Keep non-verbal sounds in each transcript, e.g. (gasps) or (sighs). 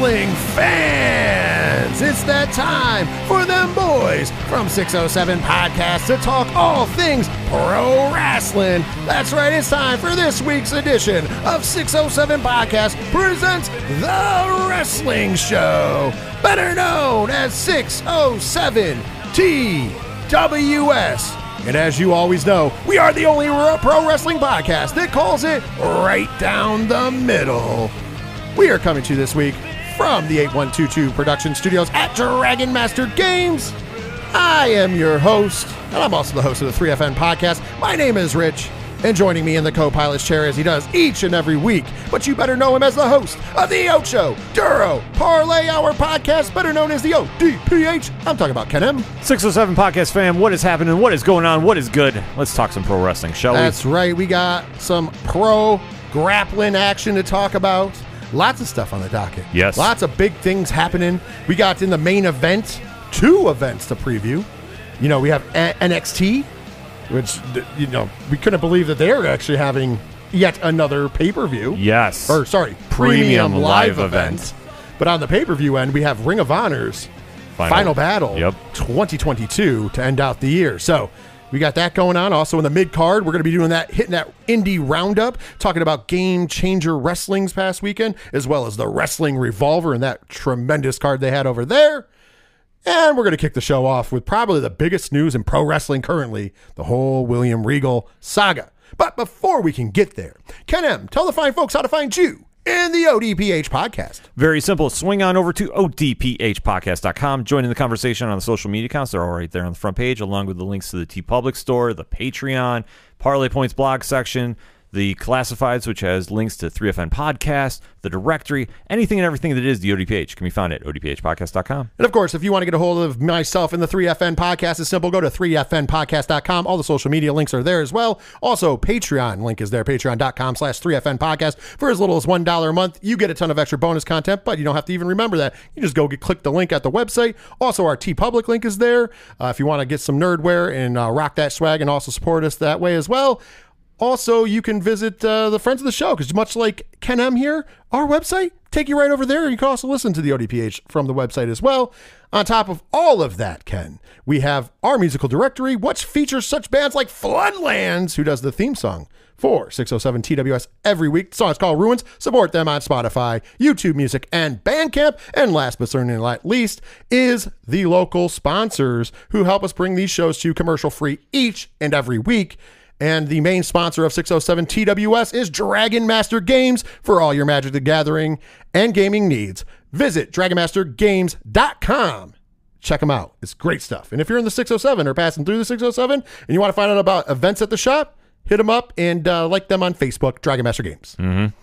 Wrestling fans? It's that time for them boys from 607 Podcast to talk all things pro wrestling. That's right, it's time for this week's edition of 607 Podcast presents The Wrestling Show, better known as 607 TWS. And as you always know, we are the only pro wrestling podcast that calls it right down the middle. We are coming to you this week from the 8122 Production Studios at Dragon Master Games. I am your host, and I'm also the host of the 3FN podcast. My name is Rich, and joining me in the co pilot's chair as he does each and every week, but you better know him as the host of the Ocho Duro Parlay Hour podcast, better known as the ODPH. I'm talking about Ken M. 607 Podcast fam, what is happening? What is going on? What is good? Let's talk some pro wrestling, shall we? That's right. We got some pro grappling action to talk about. Lots of stuff on the docket. Yes. Lots of big things happening. We got in the main event two events to preview. You know, we have A- NXT, which, you know, we couldn't believe that they're actually having yet another pay per view. Yes. Or, sorry, Premium live event. But on the pay per view end, we have Ring of Honor's Final, Battle Yep. 2022 to end out the year. So we got that going on. Also in the mid card, we're going to be doing that, hitting that indie roundup, talking about Game Changer Wrestling's past weekend, as well as the Wrestling Revolver and that tremendous card they had over there. And we're going to kick the show off with probably the biggest news in pro wrestling currently the whole William Regal saga. But before we can get there, Ken M, tell the fine folks how to find you in the ODPH podcast. Very simple. Swing on over to odphpodcast.com. Join in the conversation on the social media accounts. They're all right there on the front page, along with the links to the TeePublic store, the Patreon, Parlay Points blog section, the Classifieds, which has links to 3FN Podcast, the directory, anything and everything that is the ODPH can be found at odphpodcast.com. And of course, if you want to get a hold of myself and the 3FN podcast, it's simple. Go to 3FNpodcast.com. All the social media links are there as well. Also, Patreon link is there, patreon.com slash 3FN podcast. For as little as $1 a month, you get a ton of extra bonus content, but you don't have to even remember that. You just go get, click the link at the website. Also, our TeePublic link is there. Uh, if you want to get some nerdware and uh, rock that swag and also support us that way as well. Also, you can visit uh, the friends of the show because much like Ken M here, our website take you right over there. You can also listen to the ODPH from the website as well. On top of all of that, Ken, we have our musical directory, which features such bands like Floodlands, who does the theme song for 607 TWS every week. The song is called Ruins. Support them on Spotify, YouTube Music, and Bandcamp. And last but certainly not least is the local sponsors who help us bring these shows to you commercial free each and every week. And the main sponsor of 607 TWS is Dragon Master Games for all your Magic the Gathering and gaming needs. Visit DragonMasterGames.com. Check them out. It's great stuff. And if you're in the 607 or passing through the 607 and you want to find out about events at the shop, hit them up and uh, like them on Facebook, Dragon Master Games. Mm-hmm.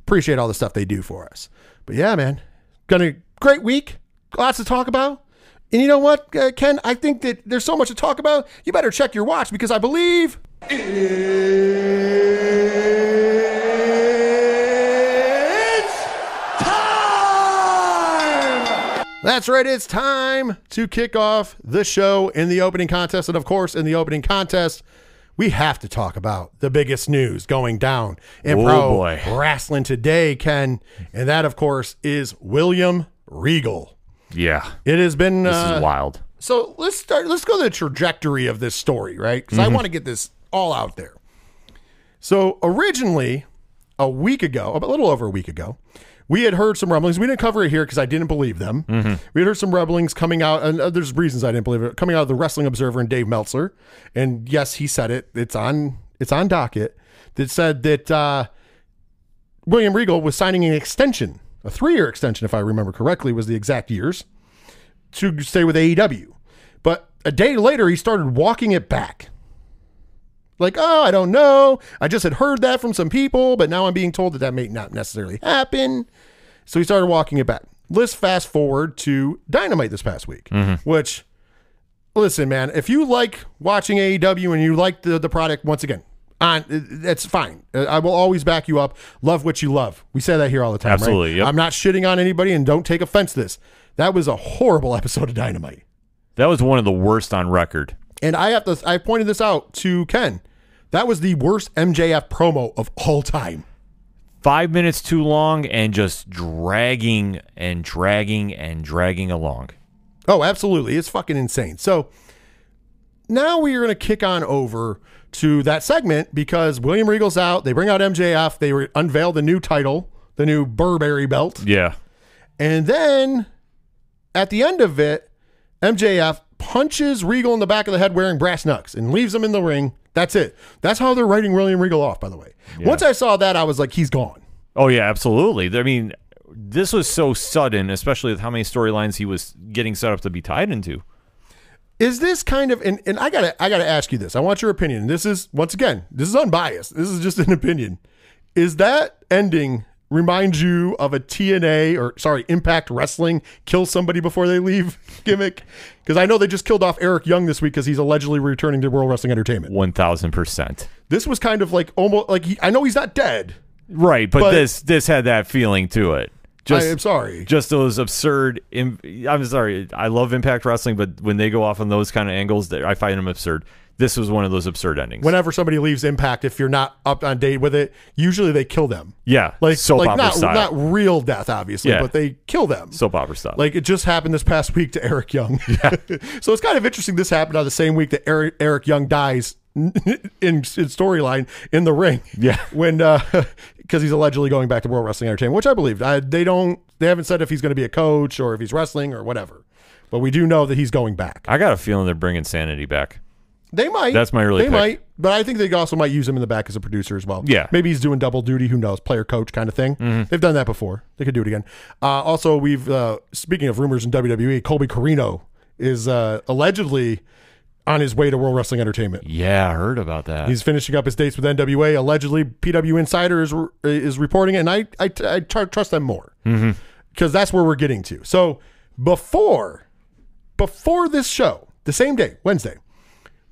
Appreciate all the stuff they do for us. But yeah, man, gonna great week. Lots to talk about. And you know what, uh, Ken? I think that there's so much to talk about. You better check your watch because I believe it's time. That's right. It's time to kick off the show in the opening contest, and of course, in the opening contest. We have to talk about the biggest news going down in Oh, pro boy. wrestling today, Ken, and that, of course, is William Regal. Yeah. It has been This uh, is wild. so let's start. Let's go to the trajectory of this story, right? Because I want to get this all out there. So originally, a week ago, a little over a week ago, we had heard some rumblings. We didn't cover it here because I didn't believe them. We had heard some rumblings coming out, and uh, there's reasons I didn't believe it. Coming out of the Wrestling Observer and Dave Meltzer, and yes, he said it. It's on. It's on docket that said that uh, William Regal was signing an extension, a three-year extension, if I remember correctly, was the exact years to stay with AEW. But a day later, he started walking it back. Like, oh, I don't know. I just had heard that from some people, but now I'm being told that that may not necessarily happen. So he started walking it back. Let's fast forward to Dynamite this past week, mm-hmm. which, listen, man, if you like watching AEW and you like the, the product, once again, on that's fine. Uh, I will always back you up. Love what you love. We say that here all the time. right? Absolutely, yep. I'm not shitting on anybody, and don't take offense to this. That was a horrible (laughs) episode of Dynamite. That was one of the worst on record. And I have to I pointed this out to Ken. That was the worst MJF promo of all time. five minutes too long and just dragging and dragging and dragging along. Oh, absolutely. It's fucking insane. So now we are going to kick on over to that segment because William Regal's out. They bring out MJF. They re- unveil the new title, the new Burberry belt. Yeah. And then at the end of it, MJF punches Regal in the back of the head wearing brass knucks and leaves him in the ring. That's it. That's how they're writing William Regal off, by the way. Once I saw that, I was like, he's gone. Oh yeah, absolutely. I mean, this was so sudden, especially with how many storylines he was getting set up to be tied into. Is this kind of and, and I gotta I gotta ask you this. I want your opinion. This is once again, this is unbiased. This is just an opinion. Is that ending remind you of a TNA or sorry, Impact Wrestling kill somebody before they leave (laughs) gimmick? Because I know they just killed off Eric Young this week because he's allegedly returning to World Wrestling Entertainment. One thousand percent. This was kind of like almost like he, I know he's not dead. Right, but, But- this this had that feeling to it. Just I am sorry. just those absurd. im- sorry. I love Impact Wrestling, but when they go off on those kind of angles, that I find them absurd. This was one of those absurd endings. Whenever somebody leaves Impact, if you're not up on date with it, usually they kill them. yeah, Like soap like opera not style. not real death, obviously, Yeah. but they kill them. soap opera style. Like it just happened this past week to Eric Young. Yeah. (laughs) so it's kind of interesting. This happened on the same week that Eric, Eric Young dies (laughs) in, in storyline in the ring. Yeah. (laughs) when uh (laughs) because he's allegedly going back to World Wrestling Entertainment, which I believe. I, they don't. They haven't said if he's going to be a coach or if he's wrestling or whatever. But we do know that he's going back. I got a feeling they're bringing Sanity back. They might. That's my early They pick. might, but I think they also might use him in the back as a producer as well. Yeah. maybe he's doing double duty. Who knows? Player coach kind of thing. Mm-hmm. They've done that before. They could do it again. Uh, also, we've uh, speaking of rumors in WWE, Colby Corino is uh, allegedly on his way to World Wrestling Entertainment. Yeah, I heard about that. He's finishing up his dates with NWA. Allegedly, PW Insider is is reporting it, and I I, I tr- trust them more mm-hmm. because that's where we're getting to. So before before this show, the same day, Wednesday,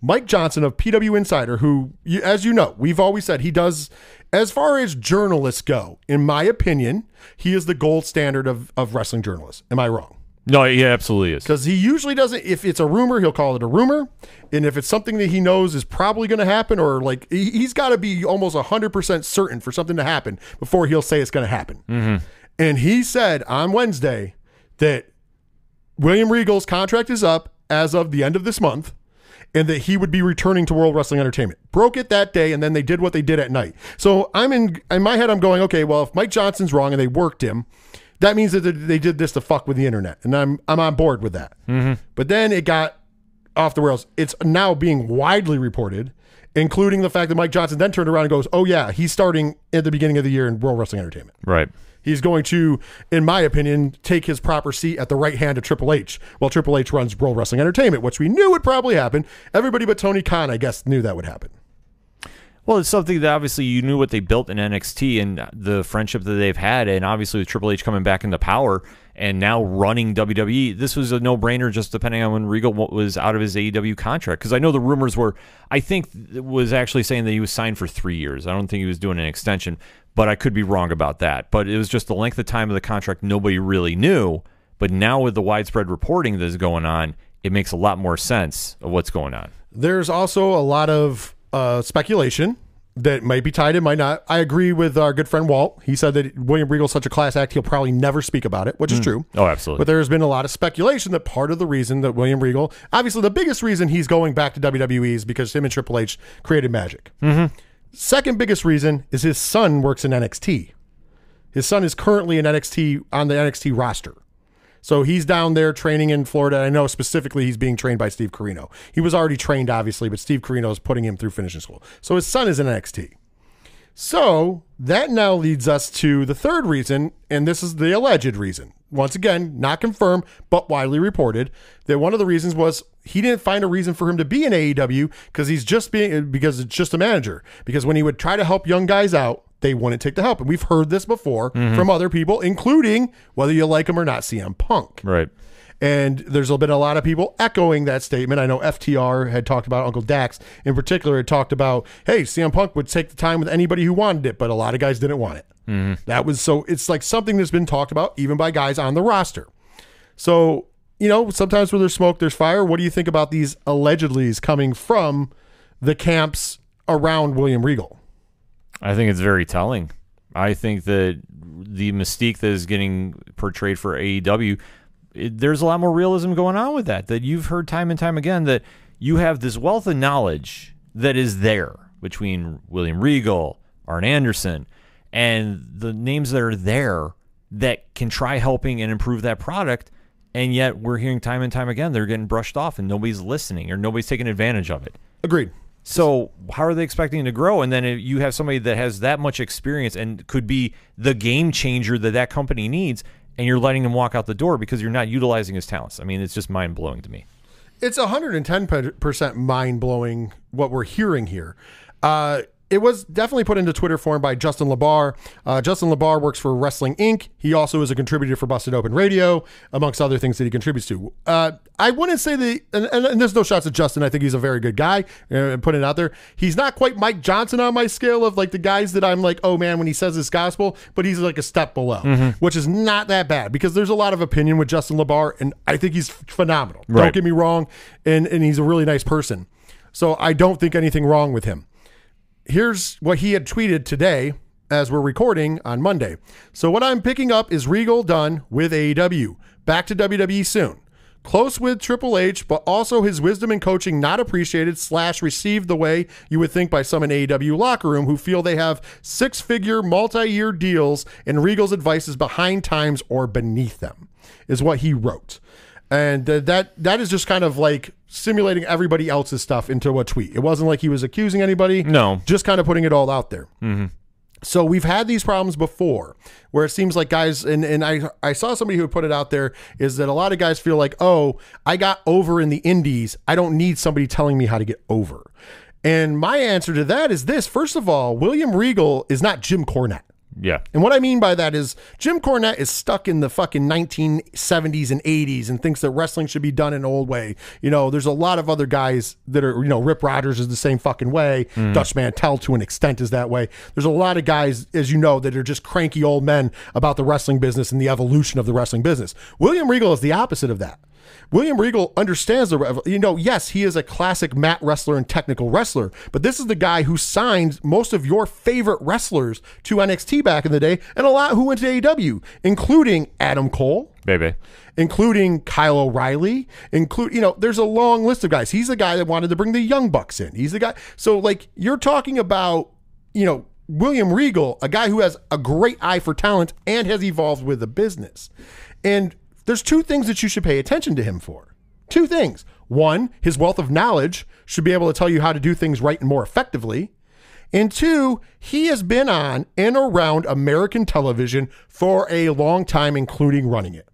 Mike Johnson of PW Insider, who, as you know, we've always said he does, as far as journalists go, in my opinion, he is the gold standard of, of wrestling journalists. Am I wrong? No, he absolutely is. Because he usually doesn't, if it's a rumor, he'll call it a rumor. And if it's something that he knows is probably going to happen, or like he- he's got to be almost 100% certain for something to happen before he'll say it's going to happen. Mm-hmm. And he said on Wednesday that William Regal's contract is up as of the end of this month and that he would be returning to World Wrestling Entertainment. Broke it that day, and then they did what they did at night. So I'm in in my head. I'm going, okay, well, if Mike Johnson's wrong and they worked him, that means that they did this to fuck with the internet, and I'm I'm on board with that. Mm-hmm. But then it got off the rails. It's now being widely reported, including the fact that Mike Johnson then turned around and goes, "Oh yeah, he's starting at the beginning of the year in World Wrestling Entertainment." Right. He's going to, in my opinion, take his proper seat at the right hand of Triple H while Triple H runs World Wrestling Entertainment, which we knew would probably happen. Everybody but Tony Khan, I guess, knew that would happen. Well, it's something that obviously you knew what they built in NXT and the friendship that they've had, and obviously with Triple H coming back into power and now running WWE, this was a no-brainer. Just depending on when Regal was out of his AEW contract, because I know the rumors were, I think it was actually saying that he was signed for three years. I don't think he was doing an extension, but I could be wrong about that. But it was just the length of time of the contract nobody really knew. But now with the widespread reporting that is going on, it makes a lot more sense of what's going on. There's also a lot of uh, speculation that might be tied in, might not. I agree with our good friend Walt. He said that William Regal's such a class act, he'll probably never speak about it, which is true. Oh, absolutely. But there's been a lot of speculation that part of the reason that William Regal, obviously the biggest reason he's going back to WWE is because him and Triple H created magic. Second biggest reason is his son works in NXT. His son is currently in NXT on the NXT roster. So he's down there training in Florida. I know specifically he's being trained by Steve Corino. He was already trained, obviously, but Steve Corino is putting him through finishing school. So his son is in NXT. So that now leads us to the third reason, and this is the alleged reason. Once again, not confirmed, but widely reported that one of the reasons was he didn't find a reason for him to be in AEW because he's just being because it's just a manager. Because when he would try to help young guys out, they wouldn't take the help. And we've heard this before mm-hmm. from other people, including whether you like him or not, CM Punk. right. And there's been a lot of people echoing that statement. I know FTR had talked about Uncle Dax in particular had talked about, hey, CM Punk would take the time with anybody who wanted it, but a lot of guys didn't want it. Mm-hmm. That was so it's like something that's been talked about even by guys on the roster. So, you know, sometimes where there's smoke, there's fire. What do you think about these allegedlys coming from the camps around William Regal? I think it's very telling. I think that the mystique that is getting portrayed for AEW, it, there's a lot more realism going on with that. That you've heard time and time again that you have this wealth of knowledge that is there between William Regal, Arn Anderson, and the names that are there that can try helping and improve that product. And yet we're hearing time and time again they're getting brushed off and nobody's listening or nobody's taking advantage of it. Agreed. So how are they expecting to grow? And then you have somebody that has that much experience and could be the game changer that that company needs, and you're letting him walk out the door because you're not utilizing his talents. I mean, it's just mind blowing to me. It's 110% mind blowing what we're hearing here. Uh, it was definitely put into Twitter form by Justin LaBar. Uh, Justin LaBar works for Wrestling Inc. He also is a contributor for Busted Open Radio, amongst other things that he contributes to. Uh, I wouldn't say the, and, and, and, there's no shots at Justin. I think he's a very good guy, uh, putting it out there. He's not quite Mike Johnson on my scale of like the guys that I'm like, oh man, when he says this gospel, but he's like a step below, mm-hmm. which is not that bad because there's a lot of opinion with Justin LaBar, and I think he's phenomenal. Right. Don't get me wrong, and, and he's a really nice person. So I don't think anything wrong with him here's what he had tweeted today as we're recording on Monday. So what I'm picking up is Regal done with AEW. Back to WWE soon. Close with Triple H, but also his wisdom and coaching not appreciated slash received the way you would think by some in AEW locker room who feel they have six figure multi year deals and Regal's advice is behind times or beneath them, is what he wrote and that that is just kind of like simulating everybody else's stuff into a tweet. It wasn't like he was accusing anybody. No, just kind of putting it all out there. Mm-hmm. So we've had these problems before, where it seems like guys, and and I I saw somebody who put it out there is that a lot of guys feel like, oh, I got over in the indies. I don't need somebody telling me how to get over. And my answer to that is this: first of all, William Regal is not Jim Cornette. Yeah. And what I mean by that is Jim Cornette is stuck in the fucking 1970s and 80s and thinks that wrestling should be done in an old way. You know, there's a lot of other guys that are, you know, Rip Rogers is the same fucking way. Mm. Dutch Mantell to an extent is that way. There's a lot of guys, as you know, that are just cranky old men about the wrestling business and the evolution of the wrestling business. William Regal is the opposite of that. William Regal understands the, you know, yes, he is a classic mat wrestler and technical wrestler, but this is the guy who signed most of your favorite wrestlers to NXT back in the day and a lot who went to AEW, including Adam Cole. Baby. Including Kyle O'Reilly, include you know, there's a long list of guys. He's the guy that wanted to bring the Young Bucks in. He's the guy. So like you're talking about, you know, William Regal, a guy who has a great eye for talent and has evolved with the business. And there's two things that you should pay attention to him for. Two things. One, his wealth of knowledge should be able to tell you how to do things right and more effectively. And two, he has been on and around American television for a long time, including running it.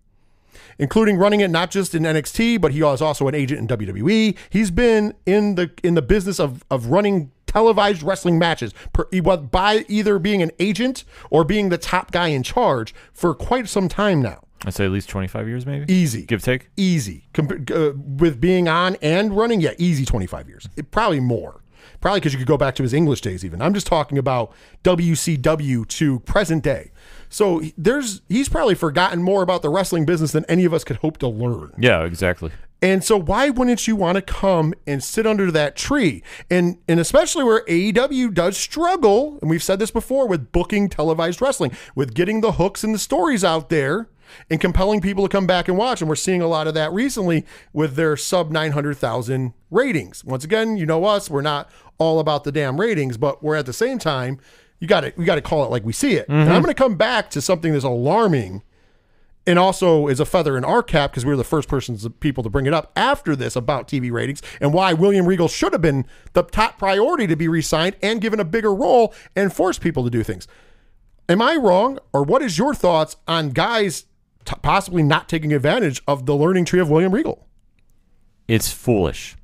Including running it not just in NXT, but he was also an agent in WWE. He's been in the in the business of, of running televised wrestling matches per, by either being an agent or being the top guy in charge for quite some time now. I'd say at least 25 years, maybe. Easy. Give take? Easy. Com- uh, with being on and running, yeah, easy 25 years. It, probably more. Probably because you could go back to his English days even. I'm just talking about WCW to present day. So there's he's probably forgotten more about the wrestling business than any of us could hope to learn. Yeah, exactly. And so why wouldn't you want to come and sit under that tree? And and especially where AEW does struggle, and we've said this before with booking televised wrestling, with getting the hooks and the stories out there and compelling people to come back and watch. And we're seeing a lot of that recently with their sub 900,000 ratings. Once again, you know us, we're not all about the damn ratings, but we're at the same time, you got to we got to call it like we see it. Mm-hmm. And I'm going to come back to something that's alarming and also is a feather in our cap because we are the first persons people to bring it up after this about TV ratings and why William Regal should have been the top priority to be re-signed and given a bigger role and force people to do things. Am I wrong, or what is your thoughts on guys t- possibly not taking advantage of the learning tree of William Regal. It's foolish.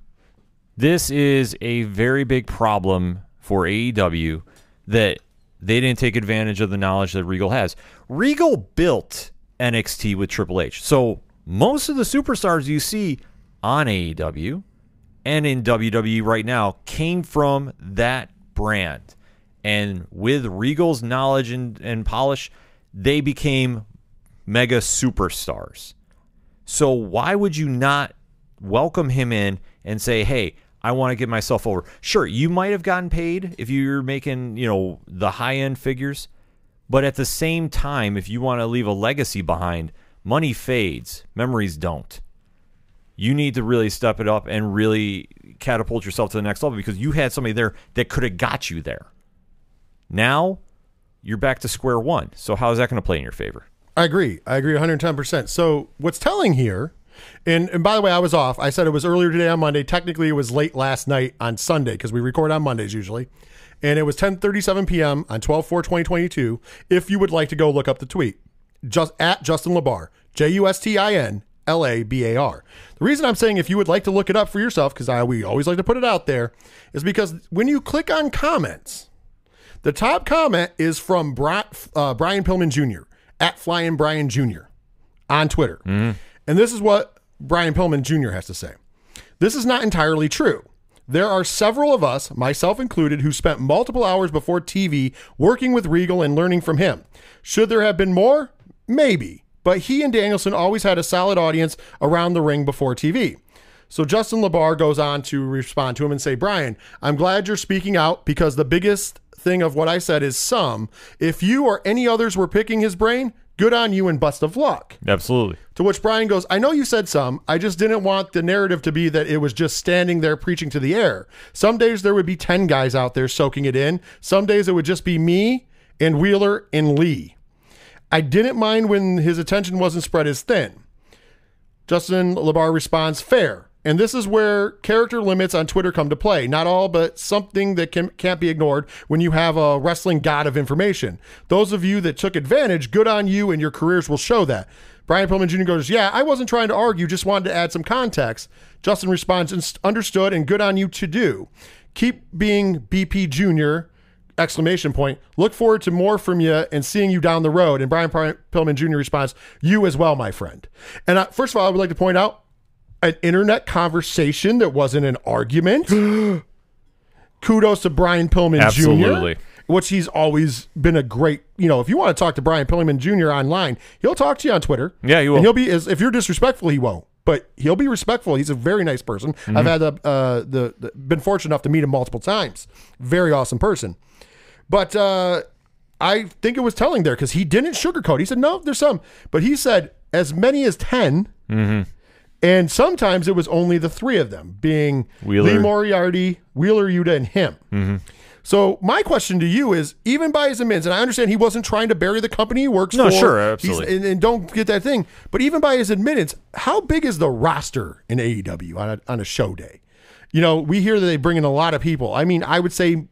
This is a very big problem for AEW that they didn't take advantage of the knowledge that Regal has. Regal built NXT with Triple H. So most of the superstars you see on AEW and in WWE right now came from that brand. And with Regal's knowledge and, and polish, they became mega superstars. So why would you not welcome him in and say, "Hey, I want to get myself over." Sure, you might have gotten paid if you're making, you know, the high-end figures, But at the same time, if you want to leave a legacy behind, money fades, memories don't. You need to really step it up and really catapult yourself to the next level because you had somebody there that could have got you there. Now you're back to square one. So how is that going to play in your favor? I agree. I agree 110%. So what's telling here, and, and by the way, I was off. I said it was earlier today on Monday. Technically, it was late last night on Sunday because we record on Mondays usually. And it was 10:37 p.m. on 12/4/2022. If you would like to go look up the tweet, just at Justin Labar, J U S T I N L A B A R. The reason I'm saying if you would like to look it up for yourself, because I we always like to put it out there, is because when you click on comments, the top comment is from uh, Brian Pillman Jr. at Flying Brian Jr. on Twitter. And this is what Brian Pillman Jr. has to say. This is not entirely true. There are several of us, myself included, who spent multiple hours before TV working with Regal and learning from him. Should there have been more? Maybe. But he and Danielson always had a solid audience around the ring before TV. So Justin Labar goes on to respond to him and say, Brian, I'm glad you're speaking out because the biggest thing of what I said is some. If you or any others were picking his brain, good on you and bust of luck. Absolutely. To which Brian goes, I know you said some. I just didn't want the narrative to be that it was just standing there preaching to the air. Some days there would be 10 guys out there soaking it in. Some days it would just be me and Wheeler and Lee. I didn't mind when his attention wasn't spread as thin. Justin Labar responds, fair. And this is where character limits on Twitter come to play. Not all, but something that can, can't be ignored when you have a wrestling god of information. Those of you that took advantage, good on you, and your careers will show that. Brian Pillman Jr. goes, Yeah, I wasn't trying to argue, just wanted to add some context. Justin responds, Understood, and good on you to do. Keep being BP Jr. Exclamation point. Look forward to more from you and seeing you down the road. And Brian Pillman Jr. responds, You as well, my friend. And uh, first of all, I would like to point out an internet conversation that wasn't an argument. (gasps) Kudos to Brian Pillman Absolutely. Jr., which he's always been a great, you know, if you want to talk to Brian Pillman Jr. online, he'll talk to you on Twitter. Yeah, he will. And he'll be, as if you're disrespectful, he won't. But he'll be respectful. He's a very nice person. Mm-hmm. I've had the, uh, the, the been fortunate enough to meet him multiple times. Very awesome person. But uh, I think it was telling there because he didn't sugarcoat. He said, no, there's some. But he said as many as 10. Mm-hmm. And sometimes it was only the three of them, being Wheeler. Mm-hmm. Lee Moriarty, Wheeler Yuta, and him. So my question to you is, even by his admittance, and I understand he wasn't trying to bury the company he works No, for. sure, He's- absolutely. and, and don't get that thing. But even by his admittance, how big is the roster in AEW on a, on a show day? You know, we hear that they bring in a lot of people. I mean, I would say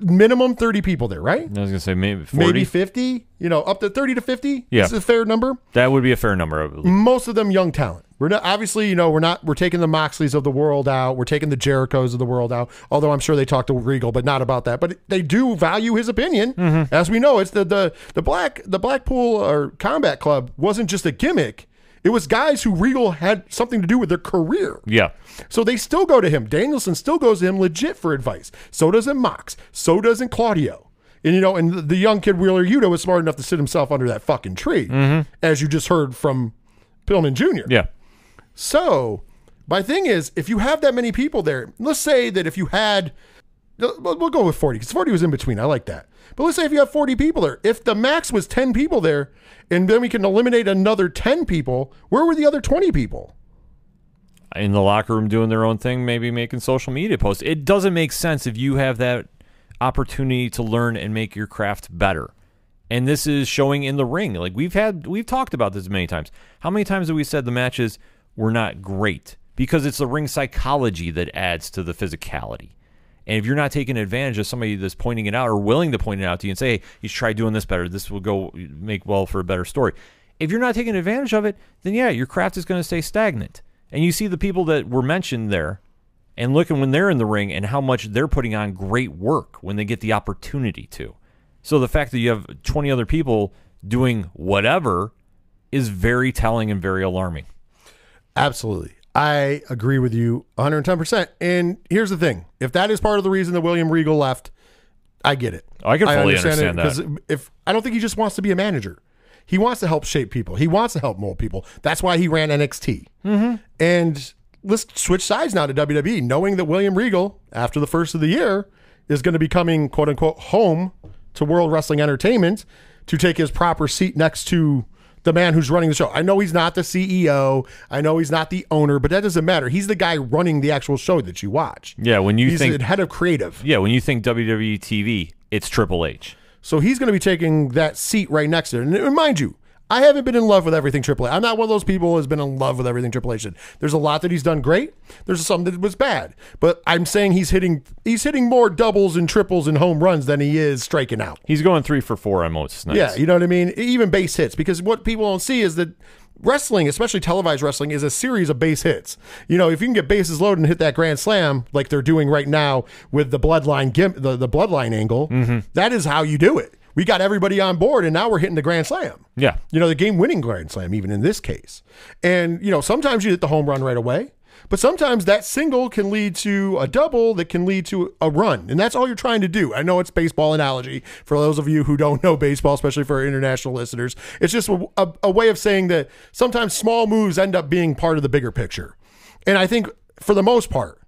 minimum 30 people there, right? I was gonna say maybe forty. Maybe 50, you know, up to 30 to 50. Yeah. Is a fair number That would be a fair number, most of them young talent. We're not obviously, you know, we're not we're taking the Moxleys of the world out. We're taking the Jerichos of the world out. Although I'm sure they talk to Regal, but not about that. But they do value his opinion. Mm-hmm. As we know, it's the the the black the Blackpool or Combat Club wasn't just a gimmick. It was guys who Regal had something to do with their career. Yeah. So they still go to him. Danielson still goes to him legit for advice. So doesn't Mox. So doesn't Claudio. And you know, and the- young kid Wheeler Yuta was smart enough to sit himself under that fucking tree, mm-hmm. as you just heard from Pillman Jr. Yeah. So my thing is, if you have that many people there, let's say that if you had, we'll we'll go with 40 because 40 was in between. I like that. But let's say if you have 40 people there, if the max was 10 people there, and then we can eliminate another 10 people, where were the other 20 people? in the locker room doing their own thing, maybe making social media posts. It doesn't make sense if you have that opportunity to learn and make your craft better. And this is showing in the ring. Like we've had we've talked about this many times. How many times have we said the matches were not great? Because it's the ring psychology that adds to the physicality. And if you're not taking advantage of somebody that's pointing it out or willing to point it out to you and say, hey, you should try doing this better. This will go make well for a better story. If you're not taking advantage of it, then yeah, your craft is going to stay stagnant. And you see the people that were mentioned there and looking when they're in the ring and how much they're putting on great work when they get the opportunity to. So the fact that you have 20 other people doing whatever is very telling and very alarming. Absolutely. I agree with you 110%. And here's the thing if that is part of the reason that William Regal left, I get it. I can fully understand it, that. 'cause if I don't think he just wants to be a manager. He wants to help shape people. He wants to help mold people. That's why he ran NXT. Mm-hmm. And let's switch sides now to WWE, knowing that William Regal, after the first of the year, is going to be coming quote unquote home to World Wrestling Entertainment to take his proper seat next to the man who's running the show. I know he's not the CEO. I know he's not the owner, but that doesn't matter. He's the guy running the actual show that you watch. Yeah, when you He's think the head of creative. yeah, when you think WWE TV, it's Triple H. So he's going to be taking that seat right next to it. And mind you, I haven't been in love with everything Triple H. I'm not one of those people who has been in love with everything Triple H did. There's a lot that he's done great. There's some that was bad. But I'm saying he's hitting he's hitting more doubles and triples and home runs than he is striking out. He's going three for four on most nights. Yeah, you know what I mean? Even base hits. Because what people don't see is that wrestling, especially televised wrestling, is a series of base hits. You know, if you can get bases loaded and hit that grand slam like they're doing right now with the bloodline gim- the, the bloodline angle, mm-hmm. that is how you do it. We got everybody on board and now we're hitting the grand slam. Yeah. You know, the game winning grand slam, even in this case. And, you know, sometimes you hit the home run right away, but sometimes that single can lead to a double that can lead to a run. And that's all you're trying to do. I know it's baseball analogy for those of you who don't know baseball, especially for international listeners. It's just a, a, a way of saying that sometimes small moves end up being part of the bigger picture. And I think for the most part,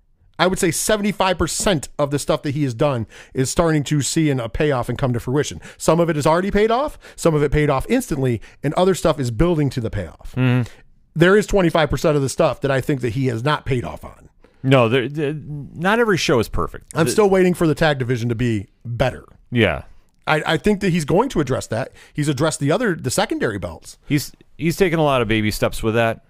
I would say 75% of the stuff that he has done is starting to see in a payoff and come to fruition. Some of it is already paid off, some of it paid off instantly, and other stuff is building to the payoff. Mm-hmm. There is 25% of the stuff that I think that he has not paid off on. No, there- there- not every show is perfect. I'm still waiting for the tag division to be better. yeah. I, I think that he's going to address that. He's addressed the other, the secondary belts. He's he's taken a lot of baby steps with that,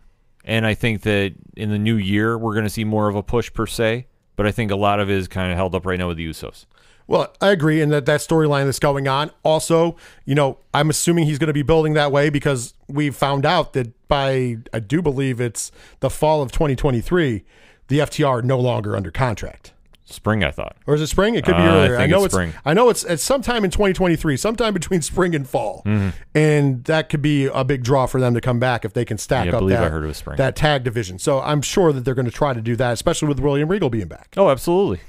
and I think that in the new year we're going to see more of a push per se. But I think a lot of it is kind of held up right now with the Usos. Well, I agree, and that that storyline that's going on. Also, you know, I'm assuming he's going to be building that way because we found out that by I do believe it's the fall of 2023, the FTR no longer under contract. Spring, I thought. Or is it spring? It could be Uh, earlier. I, think know it's it's spring. I know it's it's sometime in 2023, sometime between (laughs) spring and fall, Mm-hmm. and that could be a big draw for them to come back if they can stack Yeah, I up believe I that, heard it was spring. that tag division. So I'm sure that they're going to try to do that, especially with William Regal being back. Oh, absolutely.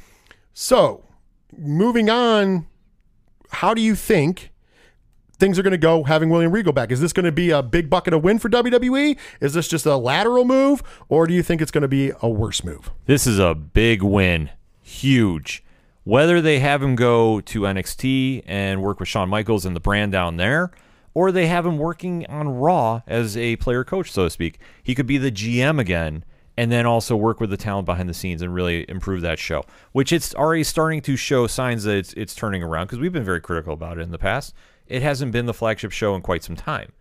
So, moving on, how do you think things are going to go having William Regal back? Is this going to be a big bucket of win for WWE? Is this just a lateral move, or do you think it's going to be a worse move? This is a big win, huge. Whether they have him go to NXT and work with Shawn Michaels and the brand down there, or they have him working on Raw as a player coach, so to speak, he could be the GM again and then also work with the talent behind the scenes and really improve that show, which it's already starting to show signs that it's, it's turning around because we've been very critical about it in the past. It hasn't been the flagship show in quite some time.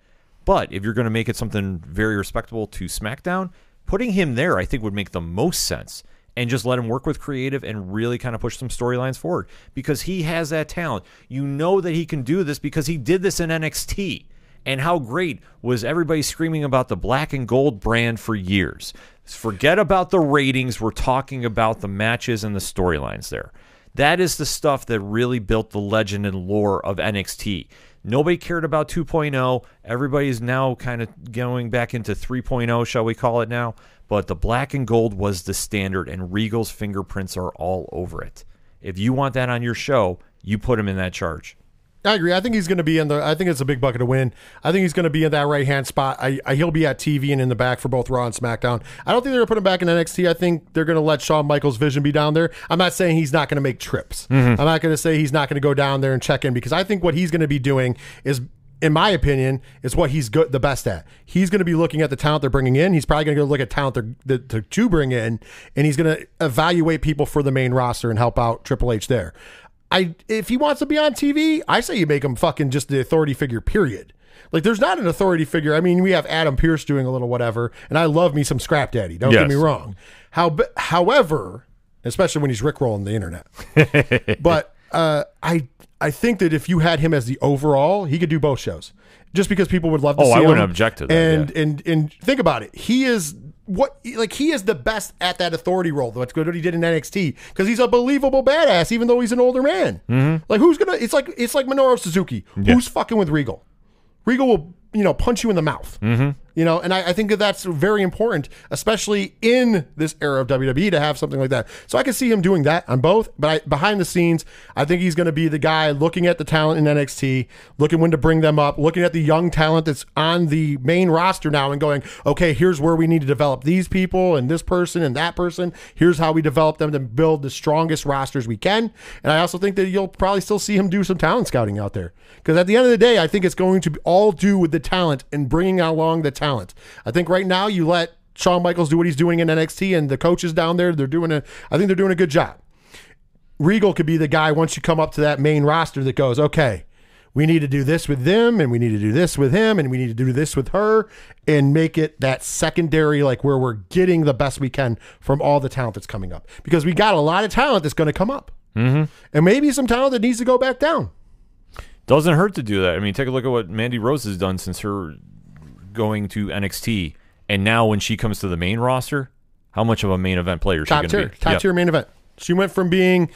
But if you're going to make it something very respectable to SmackDown, putting him there, I think, would make the most sense. And just let him work with creative and really kind of push some storylines forward because he has that talent. You know that he can do this because he did this in NXT. And how great was everybody screaming about the black and gold brand for years? Forget about the ratings. We're talking about the matches and the storylines there. That is the stuff that really built the legend and lore of NXT. Nobody cared about 2.0. Everybody's now kind of going back into 3.0, shall we call it now? But the black and gold was the standard, and Regal's fingerprints are all over it. If you want that on your show, you put him in that charge. I agree. I think he's going to be in the. I think it's a big bucket to win. I think he's going to be in that right hand spot. I, I he'll be at TV and in the back for both Raw and SmackDown. I don't think they're going to put him back in NXT. I think they're going to let Shawn Michaels' vision be down there. I'm not saying he's not going to make trips. Mm-hmm. I'm not going to say he's not going to go down there and check in because I think what he's going to be doing is. In my opinion, is what he's good, the best at. He's going to be looking at the talent they're bringing in. He's probably going to go look at talent they're, that, to, to bring in, and he's going to evaluate people for the main roster and help out Triple H there. I if he wants to be on TV, I say you make him fucking just the authority figure. Period. Like there's not an authority figure. I mean, we have Adam Pearce doing a little whatever, and I love me some Scrap Daddy. Don't get me wrong. How, however, especially when he's rickrolling the internet. (laughs) but uh, I I think that if you had him as the overall, he could do both shows. Just because people would love to Oh, see I wouldn't object to that, And yeah. and and think about it. He is what like he is the best at that authority role. That's good what he did in NXT because he's a believable badass, even though he's an older man. Mm-hmm. Like who's gonna? It's like it's like Minoru Suzuki. Who's fucking with Regal? Regal will you know punch you in the mouth. Mm-hmm. You know, and I, I think that that's very important, especially in this era of WWE to have something like that. So I can see him doing that on both, but I, behind the scenes, I think he's going to be the guy looking at the talent in NXT, looking when to bring them up, looking at the young talent that's on the main roster now and going, okay, here's where we need to develop these people and this person and that person. Here's how we develop them to build the strongest rosters we can. And I also think that you'll probably still see him do some talent scouting out there. Because at the end of the day, I think it's going to all do with the talent and bringing along the talent. I think right now you let Shawn Michaels do what he's doing in NXT and the coaches down there, they're doing a I think they're doing a good job. Regal could be the guy once you come up to that main roster that goes, okay, we need to do this with them and we need to do this with him and we need to do this with her and make it that secondary, like where we're getting the best we can from all the talent that's coming up. Because we got a lot of talent that's going to come up. Mm-hmm. And maybe some talent that needs to go back down. Doesn't hurt to do that. I mean, take a look at what Mandy Rose has done since her going to NXT, and now when she comes to the main roster, how much of a main event player is Top she going to be? top yeah. tier main event. She went from being,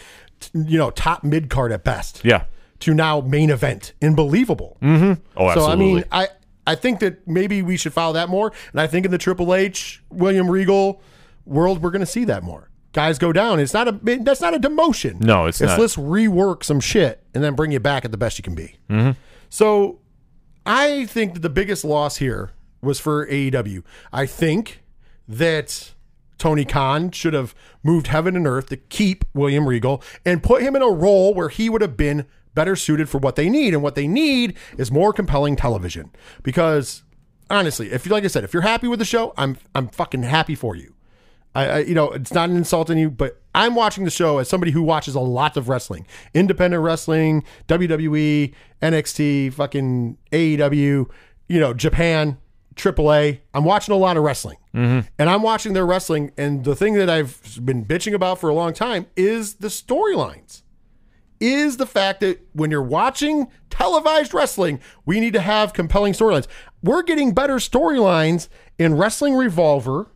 you know, top mid card at best. Yeah. to now main event. Unbelievable. Oh, absolutely. So. I mean, I I think that maybe we should follow that more. And I think in the Triple H William Regal world, we're going to see that more. Guys go down. It's not a that's not a demotion. No, it's not. let's rework some shit and then bring you back at the best you can be. Mm-hmm. So I think that the biggest loss here was for AEW. I think that Tony Khan should have moved heaven and earth to keep William Regal and put him in a role where he would have been better suited for what they need. And what they need is more compelling television. Because honestly, if like I said, if you're happy with the show, I'm I'm fucking happy for you. I, I, you know, it's not an insult on you, but I'm watching the show as somebody who watches a lot of wrestling, independent wrestling, WWE, NXT, fucking AEW, you know, Japan, AAA. I'm watching a lot of wrestling, mm-hmm. and I'm watching their wrestling. And the thing that I've been bitching about for a long time is the storylines. Is the fact that when you're watching televised wrestling, we need to have compelling storylines. We're getting better storylines in Wrestling Revolver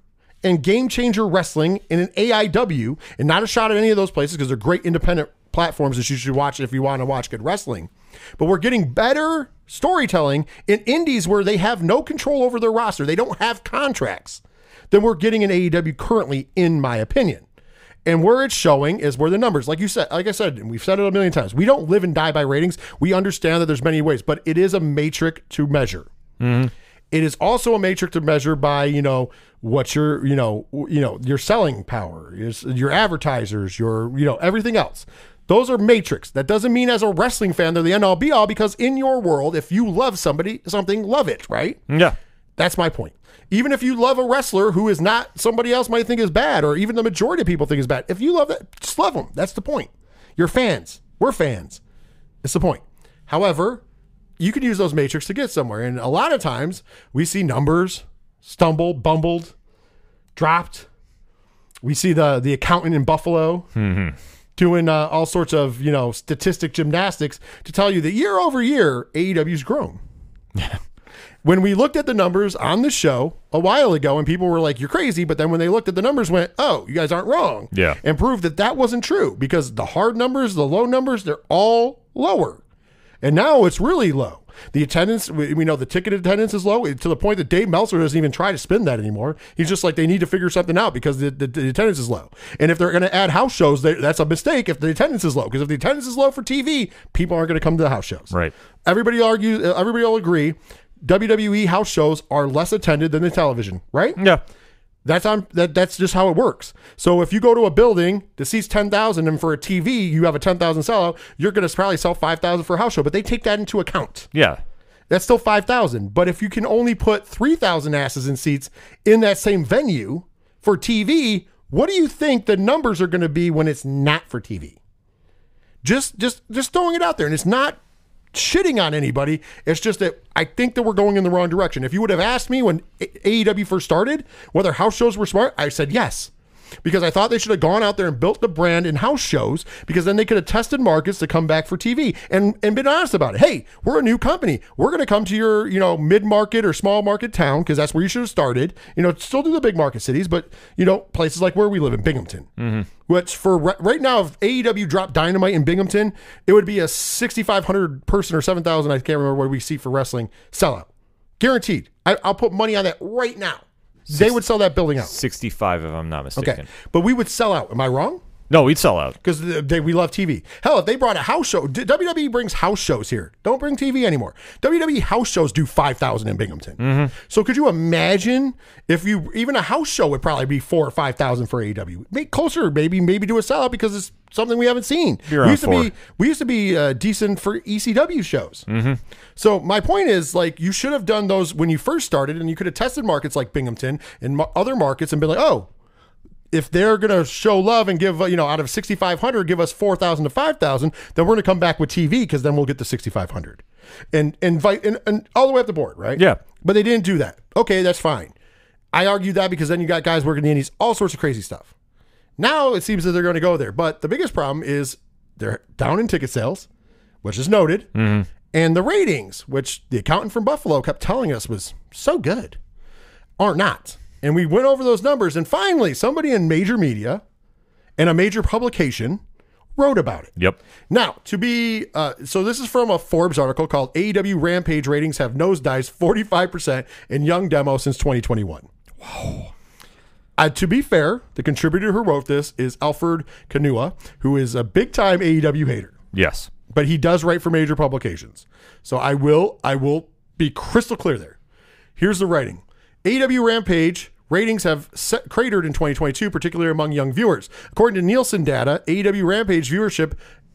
and Game Changer Wrestling in an AIW, and not a shot at any of those places because they're great independent platforms that you should watch if you want to watch good wrestling. But we're getting better storytelling in indies where they have no control over their roster. They don't have contracts than we're getting in AEW currently, in my opinion. And where it's showing is where the numbers, like you said, like I said, and we've said it a million times, we don't live and die by ratings. We understand that there's many ways, but it is a matrix to measure. Mm-hmm. It is also a matrix to measure by you know what your you know you know your selling power, your, your advertisers, your you know everything else. Those are matrix. That doesn't mean as a wrestling fan they're the end all be all because in your world, if you love somebody something, love it, right? yeah. That's my point. Even if you love a wrestler who is not somebody else might think is bad, or even the majority of people think is bad, if you love that, just love them. That's the point. You're fans. We're fans. It's the point. However, you can use those matrix to get somewhere. And a lot of times we see numbers stumble, bumbled, dropped. We see the the accountant in Buffalo doing uh, all sorts of you know statistic gymnastics to tell you that year over year AEW's grown when we looked at the numbers on the show a while ago and people were like you're crazy but then when they looked at the numbers went oh you guys aren't wrong Yeah. and proved that that wasn't true because the hard numbers the low numbers they're all lower and now it's really low the attendance we, we know the ticket attendance is low eh, to the point that dave meltzer doesn't even try to spin that anymore he's just like they need to figure something out because the, the, the attendance is low and if they're going to add house shows they, that's a mistake if the attendance is low because if the attendance is low for tv people aren't going to come to the house shows Right. everybody argues everybody will agree WWE house shows are less attended than the television, right? Yeah. That's on that that's just how it works. So if you go to a building that seats 10,000 and for a TV you have a 10,000 sellout, you're going to probably sell 5,000 for a house show, but they take that into account. Yeah. That's still 5,000. But if you can only put 3,000 asses in seats in that same venue for TV, what do you think the numbers are going to be when it's not for TV? Just just just throwing it out there and it's not shitting on anybody. It's just that I think that we're going in the wrong direction. If you would have asked me when AEW first started whether house shows were smart, I said yes. Because I thought they should have gone out there and built the brand in house shows because then they could have tested markets to come back for TV and, and been honest about it. Hey, we're a new company. We're going to come to your, you know, mid market or small market town because that's where you should have started. You know, still do the big market cities, but, you know, places like where we live in Binghamton. Mm-hmm. Which for right now, if AEW dropped Dynamite in Binghamton, it would be a 6,500 person or 7,000, I can't remember what we see for wrestling sellout. Guaranteed. I, I'll put money on that right now. They would sell that building out. 65, if I'm not mistaken. Okay. But we would sell out. Am I wrong? No, we'd sell out. because we love TV. Hell, if they brought a house show, D- WWE brings house shows here. Don't bring TV anymore. WWE house shows do five thousand in Binghamton. So could you imagine if you even a house show would probably be four or five thousand for AEW? Make closer, maybe maybe do a sellout because it's something we haven't seen. Be we around used to be we used to be uh, decent for ECW shows. So my point is, like, you should have done those when you first started, and you could have tested markets like Binghamton and other markets and been like, oh, if they're going to show love and give, you know, out of 6,500, give us 4,000 to 5,000, then we're going to come back with TV because then we'll get the 6,500 and invite and, and all the way up the board, right? Yeah. But they didn't do that. Okay, that's fine. I argue that because then you got guys working the indies, all sorts of crazy stuff. Now it seems that they're going to go there. But the biggest problem is they're down in ticket sales, which is noted, mm-hmm. and the ratings, which the accountant from Buffalo kept telling us was so good, are not. And we went over those numbers, and finally, somebody in major media and a major publication wrote about it. Yep. Now, to be, uh, so this is from a Forbes article called AEW Rampage ratings have nosedived 45% in Young Demo since 2021. Wow. Uh, to be fair, the contributor who wrote this is Alfred Konuwa, who is a big time AEW hater, Yes. but he does write for major publications. So I will, I will be crystal clear there. Here's the writing AEW Rampage ratings have set, cratered in 2022, particularly among young viewers. According to Nielsen data, AEW Rampage viewership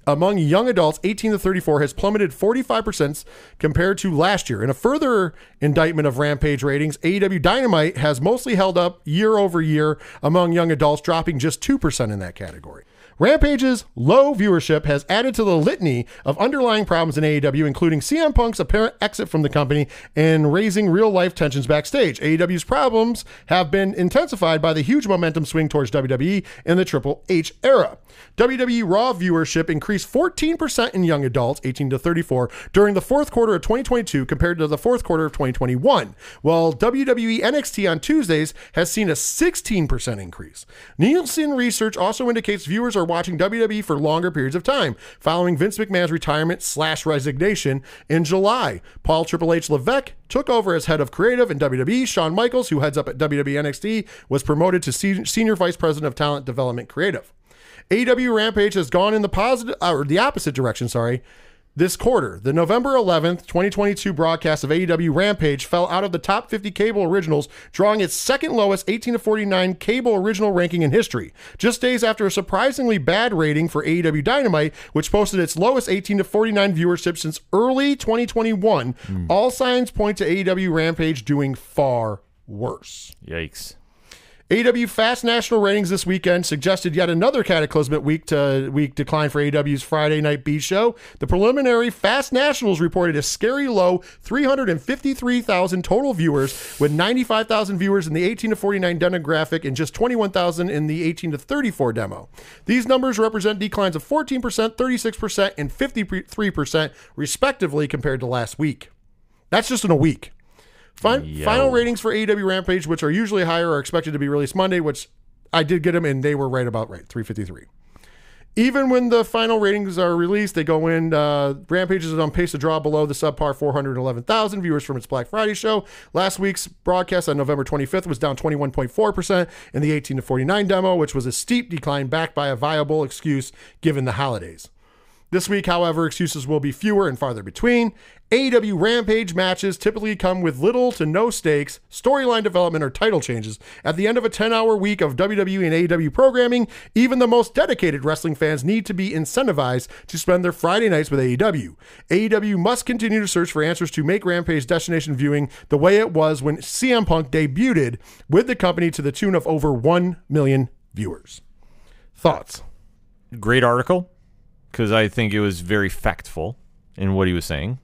among young adults 18 to 34 has plummeted 45% compared to last year. In a further indictment of Rampage ratings, AEW Dynamite has mostly held up year over year among young adults, dropping just 2% in that category. Rampage's low viewership has added to the litany of underlying problems in AEW, including CM Punk's apparent exit from the company and raising real life tensions backstage. AEW's problems have been intensified by the huge momentum swing towards WWE in the Triple H era. WWE Raw viewership increased 14% in young adults, 18 to 34, during the fourth quarter of 2022 compared to the fourth quarter of 2021, while WWE NXT on Tuesdays has seen a 16% increase. Nielsen research also indicates viewers are watching WWE for longer periods of time, following Vince McMahon's retirement slash resignation in July. Paul Triple H Levesque took over as head of creative in WWE. Shawn Michaels, who heads up at WWE NXT, was promoted to senior vice president of talent development creative. AW Rampage has gone in the positive uh, or the opposite direction, sorry. This quarter, the November 11th, 2022 broadcast of AEW Rampage fell out of the top 50 cable originals, drawing its second lowest 18 to 49 cable original ranking in history. Just days after a surprisingly bad rating for AEW Dynamite, which posted its lowest 18 to 49 viewership since early 2021, hmm. all signs point to AEW Rampage doing far worse. Yikes. AW Fast National ratings this weekend suggested yet another cataclysmic week to week decline for AW's Friday Night B show. The preliminary Fast Nationals reported a scary low 353,000 total viewers, with 95,000 viewers in the 18 to 49 demographic and just 21,000 in the 18 to 34 demo. These numbers represent declines of 14%, 36%, and 53% respectively compared to last week. That's just in a week. Fin- Yo. Final ratings for AEW Rampage, which are usually higher, are expected to be released Monday, which I did get them, and they were right about right, 353. Even when the final ratings are released, they go in. Uh, Rampage is on pace to draw below the subpar 411,000 viewers from its Black Friday show. Last week's broadcast on November 25th was down 21.4% in the 18 to 49 demo, which was a steep decline backed by a viable excuse given the holidays. This week, however, excuses will be fewer and farther between. AEW Rampage matches typically come with little to no stakes, storyline development, or title changes. At the end of a 10 hour week of WWE and AEW programming, even the most dedicated wrestling fans need to be incentivized to spend their Friday nights with AEW. AEW must continue to search for answers to make Rampage destination viewing the way it was when CM Punk debuted with the company to the tune of over 1 million viewers. Thoughts? Great article because I think it was very factful in what he was saying.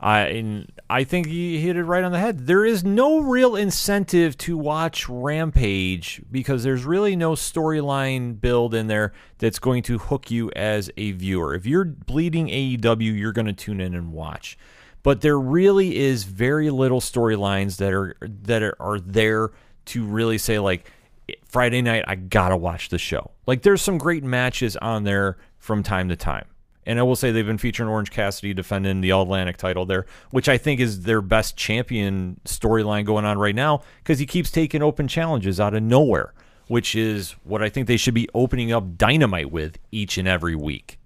I I think he hit it right on the head. There is no real incentive to watch Rampage because there's really no storyline build in there that's going to hook you as a viewer. If you're bleeding AEW, you're going to tune in and watch. But there really is very little storylines that are that are, are there to really say like Friday night I got to watch the show. Like there's some great matches on there from time to time. And I will say they've been featuring Orange Cassidy defending the All Atlantic title there, which I think is their best champion storyline going on right now because he keeps taking open challenges out of nowhere, which is what I think they should be opening up Dynamite with each and every week.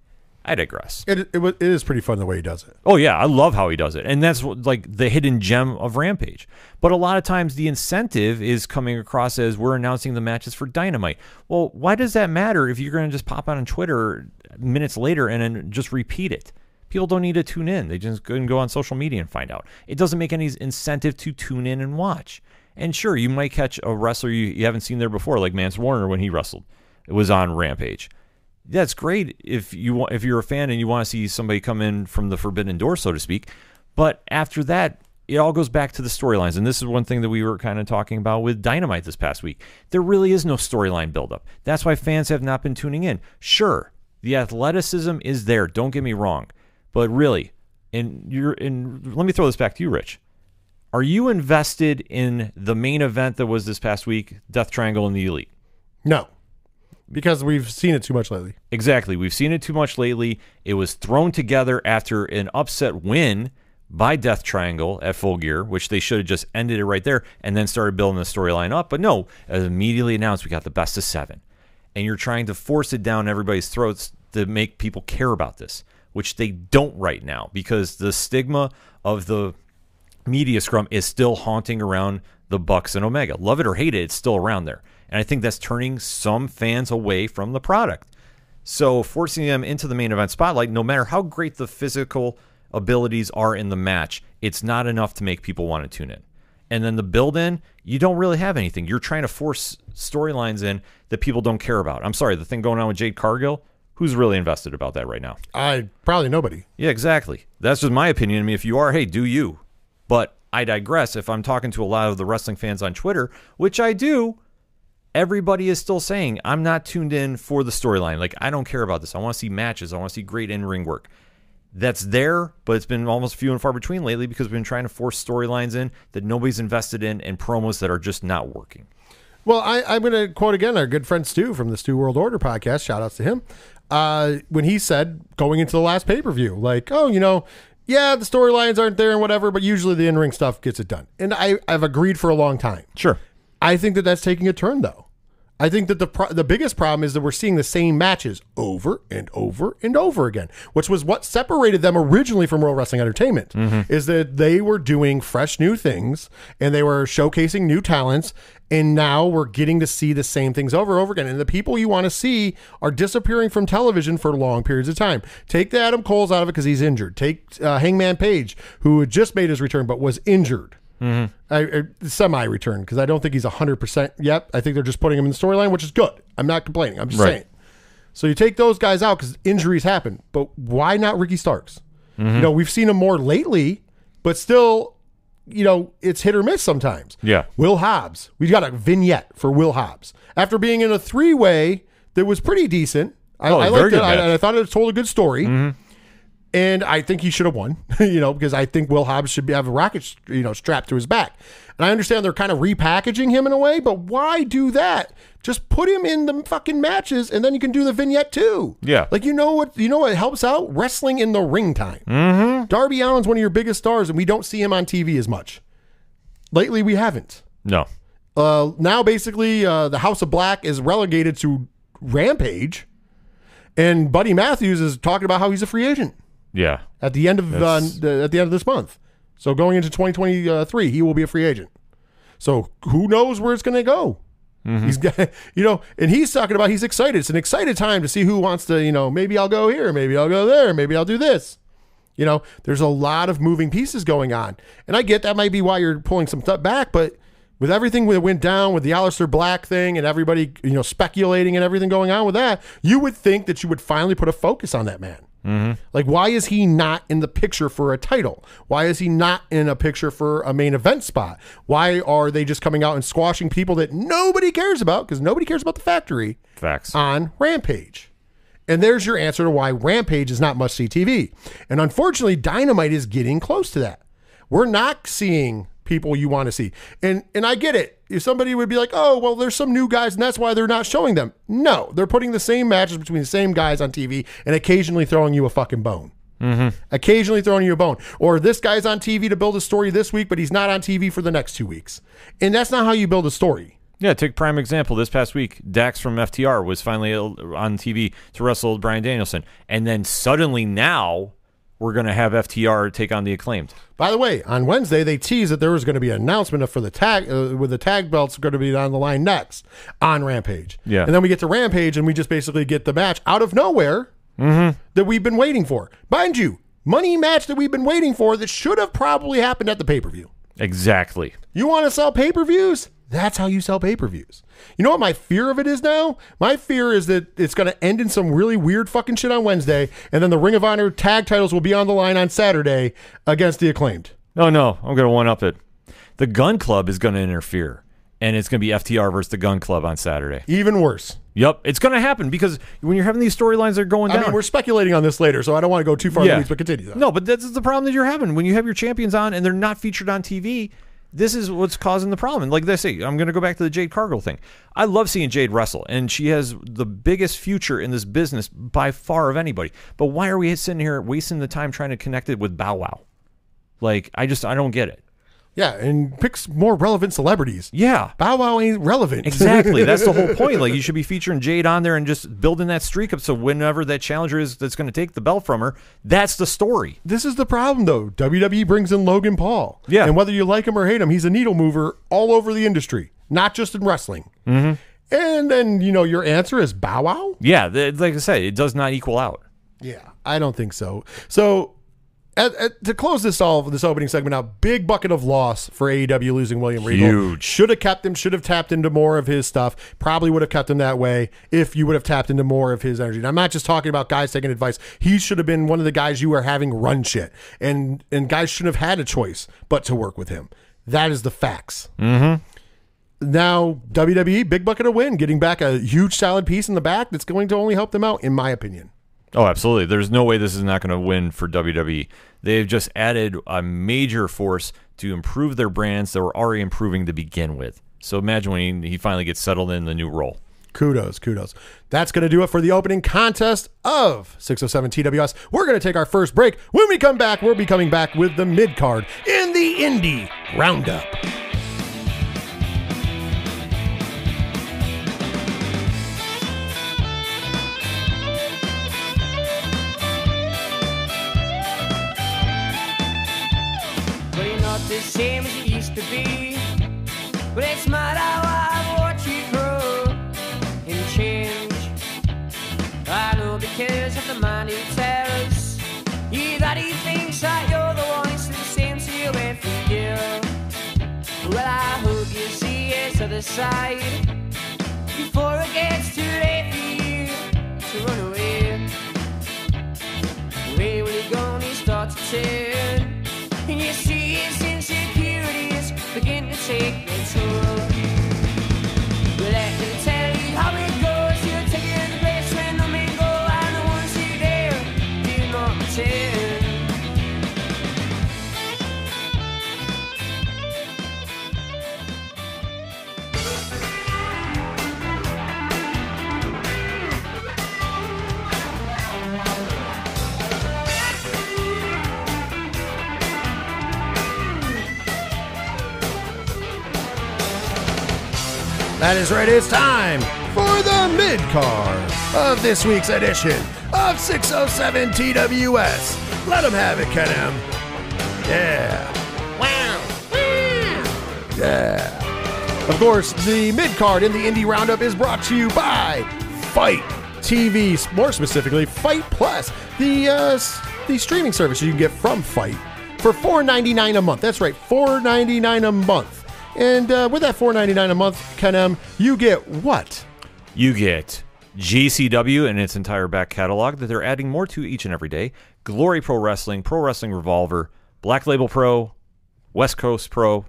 I digress. It, it, it is pretty fun the way he does it. Oh yeah, I love how he does it, and that's what, like the hidden gem of Rampage. But a lot of times the incentive is coming across as we're announcing the matches for Dynamite. Well, why does that matter if you're going to just pop out on Twitter minutes later and then just repeat it? People don't need to tune in; they just go and go on social media and find out. It doesn't make any incentive to tune in and watch. And sure, you might catch a wrestler you, you haven't seen there before, like Mance Warner when he wrestled. It was on Rampage that's great if you want if you're a fan and you want to see somebody come in from the forbidden door so to speak. But after that it all goes back to the storylines. And this is one thing that we were kind of talking about with dynamite this past week. There really is no storyline buildup. That's why fans have not been tuning in. Sure the athleticism is there don't get me wrong. But really and you're and let me throw this back to you rich. Are you invested in the main event that was this past week death triangle and the elite? No, because we've seen it too much lately. Exactly. We've seen it too much lately. It was thrown together after an upset win by Death Triangle at Full Gear, which they should have just ended it right there and then started building the storyline up. But no, as immediately announced, we got the best of seven. And you're trying to force it down everybody's throats to make people care about this, which they don't right now because the stigma of the media scrum is still haunting around the Bucks and Omega. Love it or hate it, it's still around there. And I think that's turning some fans away from the product. So forcing them into the main event spotlight, no matter how great the physical abilities are in the match, it's not enough to make people want to tune in. And then the build in, you don't really have anything. You're trying to force storylines in that people don't care about. I'm sorry, the thing going on with Jade Cargill, who's really invested about that right now? I probably nobody. Yeah, exactly. That's just my opinion. I mean, if you are, hey, do you. But I digress. If I'm talking to a lot of the wrestling fans on Twitter, which I do, everybody is still saying, I'm not tuned in for the storyline. Like, I don't care about this. I want to see matches. I want to see great in ring work. That's there, but it's been almost few and far between lately because we've been trying to force storylines in that nobody's invested in and promos that are just not working. Well, I, I'm going to quote again our good friend Stu from the Stu World Order podcast. Shout outs to him. Uh, when he said going into the last pay per view, like, oh, you know, yeah, the storylines aren't there and whatever, but usually the in ring stuff gets it done. And I, I've agreed for a long time. Sure. I think that that's taking a turn, though. I think that the pro- the biggest problem is that we're seeing the same matches over and over and over again, which was what separated them originally from World Wrestling Entertainment. Is that they were doing fresh new things and they were showcasing new talents, and now we're getting to see the same things over and over again. And the people you want to see are disappearing from television for long periods of time. Take the Adam Coles out of it because he's injured. Take uh, Hangman Page, who had just made his return but was injured. I, er, I semi return because I don't think he's hundred percent yet. I think they're just putting him in the storyline, which is good. I'm not complaining. I'm just Right. saying. So you take those guys out because injuries happen, but why not Ricky Starks? You know, we've seen him more lately, but still, you know, it's hit or miss sometimes. Yeah. Will Hobbs. We've got a vignette for Will Hobbs after being in a three way that was pretty decent. I, Oh, I liked it. I. I thought it told a good story. And I think he should have won, (laughs) you know, because I think Will Hobbs should be, have a rocket, you know, strapped to his back. And I understand they're kind of repackaging him in a way, but why do that? Just put him in the fucking matches, and then you can do the vignette too. Yeah. like you know what? You know what helps out wrestling in the ring time. Mm-hmm. Darby Allin's one of your biggest stars, and we don't see him on TV as much. Lately, we haven't. No. Uh, now, basically, uh, the House of Black is relegated to Rampage, and Buddy Matthews is talking about how he's a free agent Yeah. at the end of uh, the, at the end of this month. So going into 2023, he will be a free agent. So who knows where it's going to go? He's got, (laughs) you know, and he's talking about he's excited. It's an excited time to see who wants to, you know, maybe I'll go here, maybe I'll go there, maybe I'll do this. You know, there's a lot of moving pieces going on, and I get that might be why you're pulling some stuff back, but with everything that went down with the Aleister Black thing and everybody, you know, speculating and everything going on with that, you would think that you would finally put a focus on that man. Mm-hmm. Like, why is he not in the picture for a title? Why is he not in a picture for a main event spot? Why are they just coming out and squashing people that nobody cares about because nobody cares about the factory Facts. on Rampage? And there's your answer to why Rampage is not must see TV. And unfortunately, Dynamite is getting close to that. We're not seeing people you want to see. And and I get it. If somebody would be like, "Oh, well, there's some new guys, and that's why they're not showing them." No, they're putting the same matches between the same guys on TV, and occasionally throwing you a fucking bone. Mm-hmm. Occasionally throwing you a bone, or this guy's on TV to build a story this week, but he's not on TV for the next two weeks, and that's not how you build a story. Yeah, take prime example. This past week, Dax from FTR was finally uh, on TV to wrestle Bryan Danielson, and then suddenly now we're going to have FTR take on the acclaimed. By the way, on Wednesday they teased that there was going to be an announcement for the tag uh, with the tag belts going to be on the line next on Rampage. Yeah. and then we get to Rampage and we just basically get the match out of nowhere that we've been waiting for. Mind you, money match that we've been waiting for that should have probably happened at the pay per view. Exactly. You want to sell pay per views? That's how you sell pay per views. You know what my fear of it is now? My fear is that it's going to end in some really weird fucking shit on Wednesday, and then the Ring of Honor tag titles will be on the line on Saturday against the acclaimed. No, no, I'm going to one up it. The Gun Club is going to interfere, and it's going to be FTR versus the Gun Club on Saturday. Even worse. Yep, it's going to happen because when you're having these storylines that are going down. I mean, we're speculating on this later, so I don't want to go too far in the weeds, but continue. Though. No, but that's the problem that you're having when you have your champions on and they're not featured on TV. This is what's causing the problem. And like I say, I'm going to go back to the Jade Cargill thing. I love seeing Jade wrestle, and she has the biggest future in this business by far of anybody. But why are we sitting here wasting the time trying to connect it with Bow Wow? Like, I just I don't get it. Yeah, and picks more relevant celebrities. Yeah, Bow Wow ain't relevant. Exactly. That's the whole point. Like (laughs) you should be featuring Jade on there and just building that streak up. So whenever that challenger is that's going to take the belt from her, that's the story. this is the problem, though. WWE brings in Logan Paul. Yeah. And whether you like him or hate him, he's a needle mover all over the industry, not just in wrestling. Mm-hmm. And then, you know, your answer is Bow Wow? Yeah, like I said, it does not equal out. Yeah, I don't think so. So, at, at, to close this all this opening segment out, big bucket of loss for AEW losing William Regal. Huge. Should have kept him. Should have tapped into more of his stuff. Probably would have kept him that way if you would have tapped into more of his energy. And I'm not just talking about guys taking advice. He should have been one of the guys you were having run shit, and and guys shouldn't have had a choice but to work with him. That is the facts. Mm-hmm. Now WWE big bucket of win, getting back a huge solid piece in the back that's going to only help them out, in my opinion. Oh, absolutely. There's no way this is not going to win for WWE. They've just added a major force to improve their brands that were already improving to begin with. So imagine when he, finally gets settled in the new role. Kudos, kudos. That's going to do it for the opening contest of 607 TWS. We're going to take our first break. When we come back, we'll be coming back with the mid card in the Indie Roundup. Same as you used to be. But it's mad how I watch you grow and change. I know because of the man who tells you that he thinks that you're the one who's the same to you every year. Well, I hope you see his other side before it gets too late for you to run away. Where will he go when he starts to turn? And you see his insecurities begin to take their That is right, it's time for the mid card of this week's edition of 607 TWS. Let them have it, Ken M. Yeah. Wow. Yeah. Of course, the mid card in the Indie Roundup is brought to you by FITE TV, more specifically, FITE Plus, the uh, the streaming service you can get from FITE for $4.99 a month. That's right, $4.99 a month. And uh, with that $4.99 a month, Ken M, you get what? You get GCW and its entire back catalog that they're adding more to each and every day. Glory Pro Wrestling, Pro Wrestling Revolver, Black Label Pro, West Coast Pro,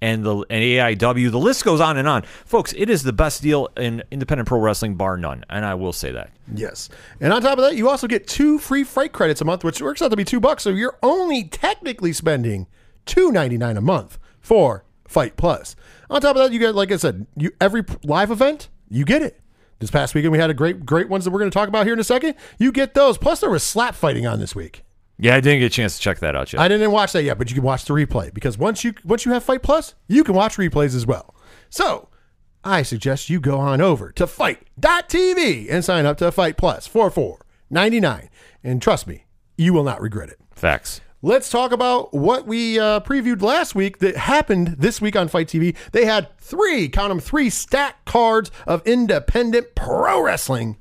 and the and AIW. The list goes on and on, folks. It is the best deal in independent pro wrestling, bar none, and I will say that. Yes. And on top of that, you also get two free freight credits a month, which works out to be two bucks. So you're only technically spending $2.99 a month for FITE Plus. On top of that, you get, like I said, you every live event, you get it. This past weekend, we had a great, great ones that we're going to talk about here in a second. You get those. Plus, there was slap fighting on this week. Yeah, I didn't get a chance to check that out yet. I didn't watch that yet, but you can watch the replay because once you once you have FITE Plus, you can watch replays as well. So I suggest you go on over to fite.tv and sign up to FITE Plus for four ninety nine. And trust me, you will not regret it. Facts. Let's talk about what we uh, previewed last week that happened this week on FITE TV. They had three, count them, three stack cards of independent pro wrestling.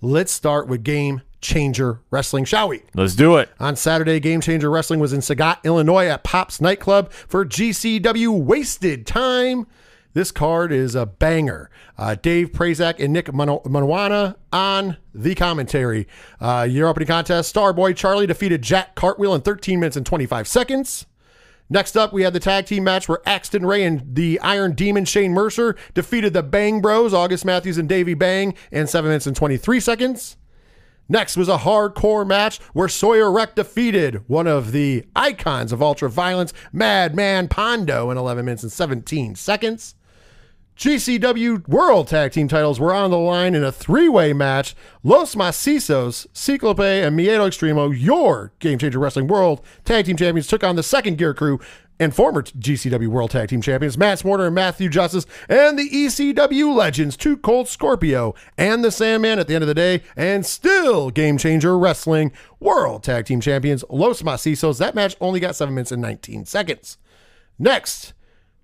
Let's start with Game Changer Wrestling, shall we? Let's do it. On Saturday, Game Changer Wrestling was in Sauget, Illinois at Pop's Nightclub for GCW Wasted Time. This card is a banger. Uh, Dave Prazak and Nick Maniwa on the commentary. Uh, your opening contest, Starboy Charlie defeated Jack Cartwheel in 13 minutes and 25 seconds. Next up, we had the tag team match where Axton Ray and the Iron Demon Shane Mercer defeated the Bang Bros, August Matthews and Davey Bang, in 7 minutes and 23 seconds. Next was a hardcore match where Sawyer Wreck defeated one of the icons of ultra violence, Madman Pondo, in 11 minutes and 17 seconds. GCW World Tag Team titles were on the line in a three way match. Los Macizos, Ciclope, and Miedo Extremo, your Game Changer Wrestling World Tag Team Champions, took on the second gear crew and former GCW World Tag Team Champions, Mance Warner and Matthew Justice, and the ECW legends, Two Cold Scorpio and the Sandman at the end of the day, and still Game Changer Wrestling World Tag Team Champions, Los Macizos. That match only got 7 minutes and 19 seconds. Next,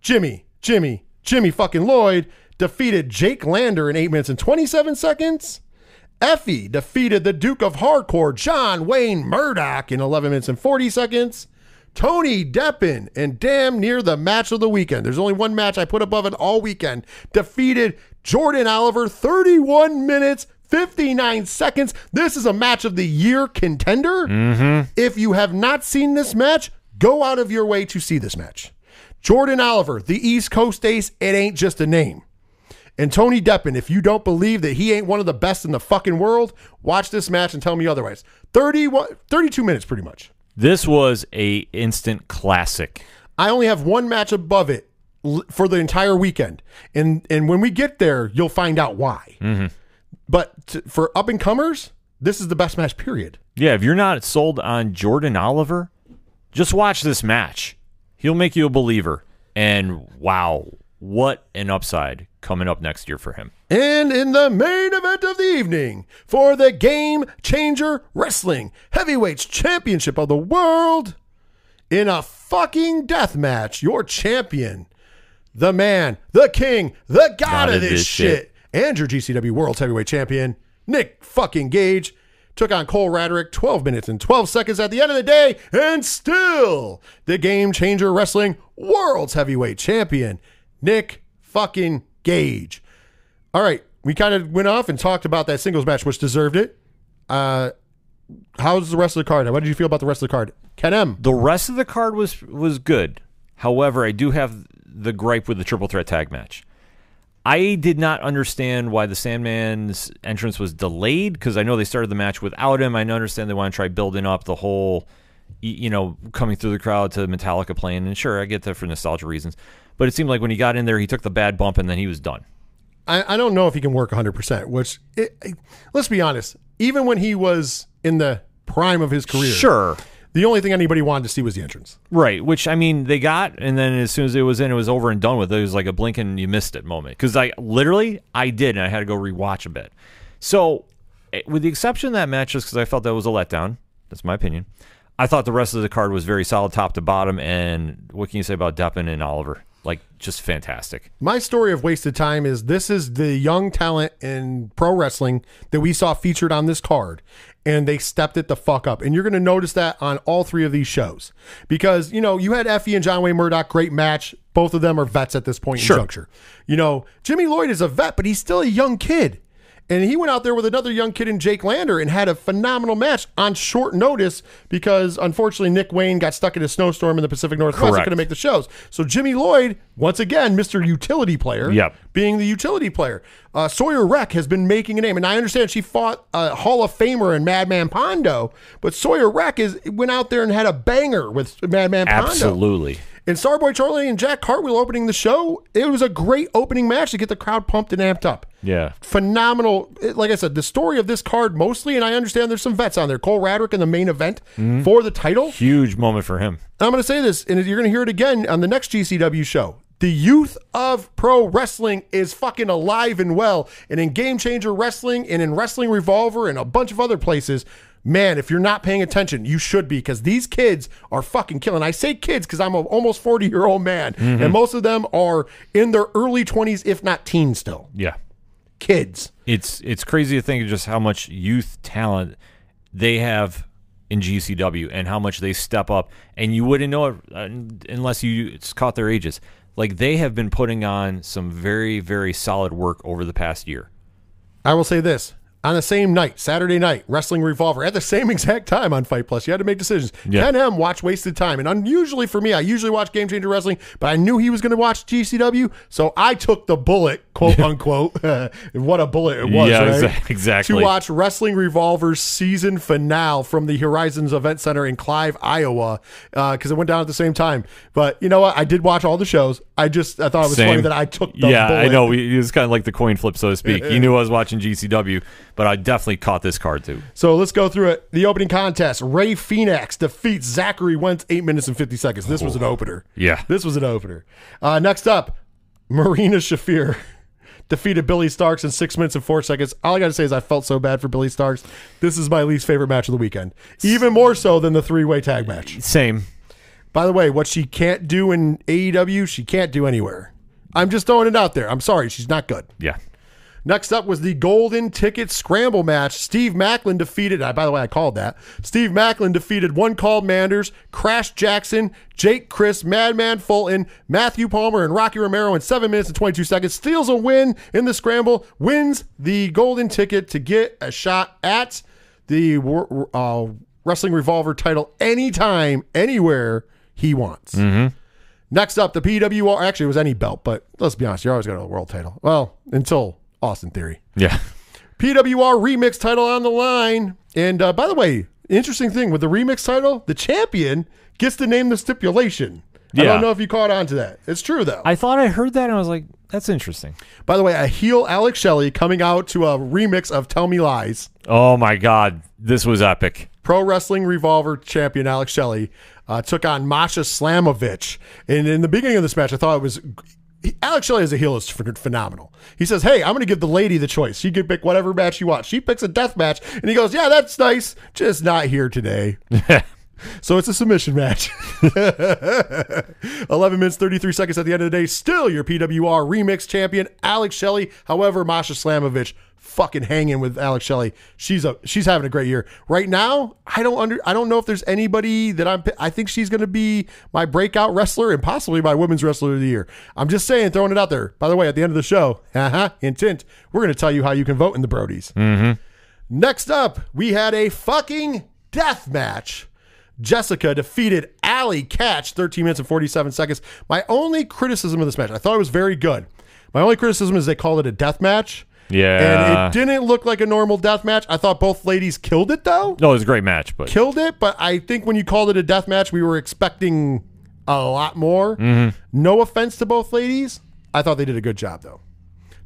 Jimmy, Jimmy, Jimmy fucking Lloyd defeated Jake Lander in 8 minutes and 27 seconds. Effy defeated the Duke of Hardcore, John Wayne Murdoch, in 11 minutes and 40 seconds. Tony Deppen, and damn near the match of the weekend. There's only one match I put above it all weekend. Defeated Jordan Oliver, 31 minutes, 59 seconds. This is a match of the year contender. Mm-hmm. If you have not seen this match, go out of your way to see this match. Jordan Oliver, the East Coast Ace, it ain't just a name. And Tony Deppen, if you don't believe that he ain't one of the best in the fucking world, watch this match and tell me otherwise. 31, 32 minutes, pretty much. This was a instant classic. I only have one match above it for the entire weekend, and and when we get there, you'll find out why. Mm-hmm. But t- for up and comers, this is the best match. Period. Yeah, if you're not sold on Jordan Oliver, just watch this match. He'll make you a believer. And wow, what an upside coming up next year for him. And in the main event of the evening for the Game Changer Wrestling Heavyweights Championship of the World, in a fucking death match, your champion, the man, the king, the god, of this, shit, and your GCW World Heavyweight Champion, Nick fucking Gage, took on Cole Radrick 12 minutes and 12 seconds at the end of the day, and still the Game Changer Wrestling World's Heavyweight Champion, Nick fucking Gage. All right, we kind of went off and talked about that singles match, which deserved it. Uh, how's the rest of the card? What did you feel about the rest of the card? Ken M. The rest of the card was was good. However, I do have the gripe with the triple threat tag match. I did not understand why the Sandman's entrance was delayed because I know they started the match without him. I understand they want to try building up the whole, you know, coming through the crowd to Metallica playing. And sure, I get that for nostalgia reasons. But it seemed like when he got in there, he took the bad bump and then he was done. I, I don't know if he can work 100%, which, it, it- let's be honest, even when he was in the prime of his career, Sure. The only thing anybody wanted to see was the entrance. Right, which I mean, they got, and then as soon as it was in, it was over and done with. It was like a blink and you missed it moment. Because I literally, I did, and I had to go rewatch a bit. So, eh, with the exception of that match, just because I felt that was a letdown, that's my opinion. I thought the rest of the card was very solid, top to bottom. And what can you say about Deppen and Oliver? Like, just fantastic. My story of wasted time is this is the young talent in pro wrestling that we saw featured on this card, and they stepped it the fuck up. And you're going to notice that on all three of these shows because you know you had Effy and John Wayne Murdoch, great match. Both of them are vets at this point Sure. in juncture. You know Jimmy Lloyd is a vet, but he's still a young kid. And he went out there with another young kid in Jake Lander and had a phenomenal match on short notice because unfortunately Nick Wayne got stuck in a snowstorm in the Pacific Northwest and couldn't make the shows. So Jimmy Lloyd, once again, Mr. Utility Player, Yep. being the utility player. Uh, Sawyer Wreck has been making a name, and I understand she fought a Hall of Famer in Madman Pondo, but Sawyer Wreck is went out there and had a banger with Madman Pondo. Absolutely. And Starboy Charlie and Jack Cartwheel opening the show, it was a great opening match to get the crowd pumped and amped up. Yeah. Phenomenal. Like I said, the story of this card mostly, and I understand there's some vets on there. Cole Radrick in the main event mm-hmm. for the title. Huge moment for him. And I'm going to say this, and you're going to hear it again on the next GCW show. The youth of pro wrestling is fucking alive and well. And in Game Changer Wrestling and in Wrestling Revolver and a bunch of other places, man, if you're not paying attention, you should be because these kids are fucking killing. I say kids because I'm an almost 40 year old man, and most of them are in their early 20s, if not teens still. Yeah. Kids. It's it's crazy to think of just how much youth talent they have in GCW and how much they step up, and you wouldn't know it uh, unless you it's caught their ages. Like they have been putting on some very very solid work over the past year. I will say this. On the same night, Saturday night, Wrestling Revolver, at the same (laughs) exact time on FITE Plus, you had to make decisions. Yeah. Ken M watched Wasted Time. And unusually for me, I usually watch Game Changer Wrestling, but I knew he was going to watch GCW. So I took the bullet, quote unquote. (laughs) what a bullet it was, Yeah, right? exa- exactly. To watch Wrestling Revolver's season finale from the Horizons Event Center in Clive, Iowa, uh, because it went down at the same time. But you know what? I did watch all the shows. I just I thought it was funny that I took the yeah, bullet. I know. It was kind of like the coin flip, so to speak. You knew I was watching GCW, but I definitely caught this card too. So let's go through it. The opening contest: Ray Phoenix defeats Zachary Wentz eight minutes and fifty seconds. This was an opener. Yeah. this was an opener. Uh, next up, Marina Shafir (laughs) defeated Billie Starkz in six minutes and four seconds. All I got to say is I felt so bad for Billie Starkz. This is my least favorite match of the weekend, even more so than the three way tag match. Same. By the way, what she can't do in AEW, she can't do anywhere. I'm just throwing it out there. I'm sorry, she's not good. Yeah. Next up was the Golden Ticket Scramble match. Steve Macklin defeated, by the way, I called that. Steve Macklin defeated One Called Manders, Crash Jackson, Jake Crist, Madman Fulton, Matthew Palmer, and Rocky Romero in 7 minutes and 22 seconds. Steals a win in the scramble, wins the Golden Ticket to get a shot at the uh, Wrestling Revolver title anytime, anywhere he wants. Next up, the PWR. Actually, it was any belt, but let's be honest, you're always going to a world title. Well, until Austin Theory. Yeah. PWR remix title on the line. And uh, by the way, interesting thing with the remix title, the champion gets to name the stipulation. I don't know if you caught on to that. It's true though. I thought I heard that and I was like, that's interesting. by the way, a heel Alex Shelley coming out to a remix of Tell Me Lies. Oh my God. This was epic. Pro Wrestling Revolver champion Alex Shelley uh, took on Masha Slamovich. And in the beginning of this match, I thought it was. Alex Shelley as a heel is phenomenal. He says, Hey, I'm going to give the lady the choice. She can pick whatever match she wants. She picks a death match. And he goes, Yeah, that's nice. Just not here today. (laughs) So it's a submission match. (laughs) 11 minutes, 33 seconds at the end of the day. Still your PWR remix champion, Alex Shelley. However, Masha Slamovich fucking hanging with Alex Shelley. She's a she's having a great year. Right now, I don't under I don't know if there's anybody that I'm I think she's going to be my breakout wrestler and possibly my women's wrestler of the year. I'm just saying throwing it out there. By the way, at the end of the show, uh-huh, hint, we're going to tell you how you can vote in the Brodies. Next up, we had a fucking death match. Jessicka defeated Allie Katch 13 minutes and 47 seconds. My only criticism of this match, I thought it was very good. My only criticism is they called it a death match. Yeah. And it didn't look like a normal death match. I thought both ladies killed it though. No, it was a great match, but Killed it, but I think when you called it a death match, we were expecting a lot more. Mm-hmm. No offense to both ladies. I thought they did a good job though.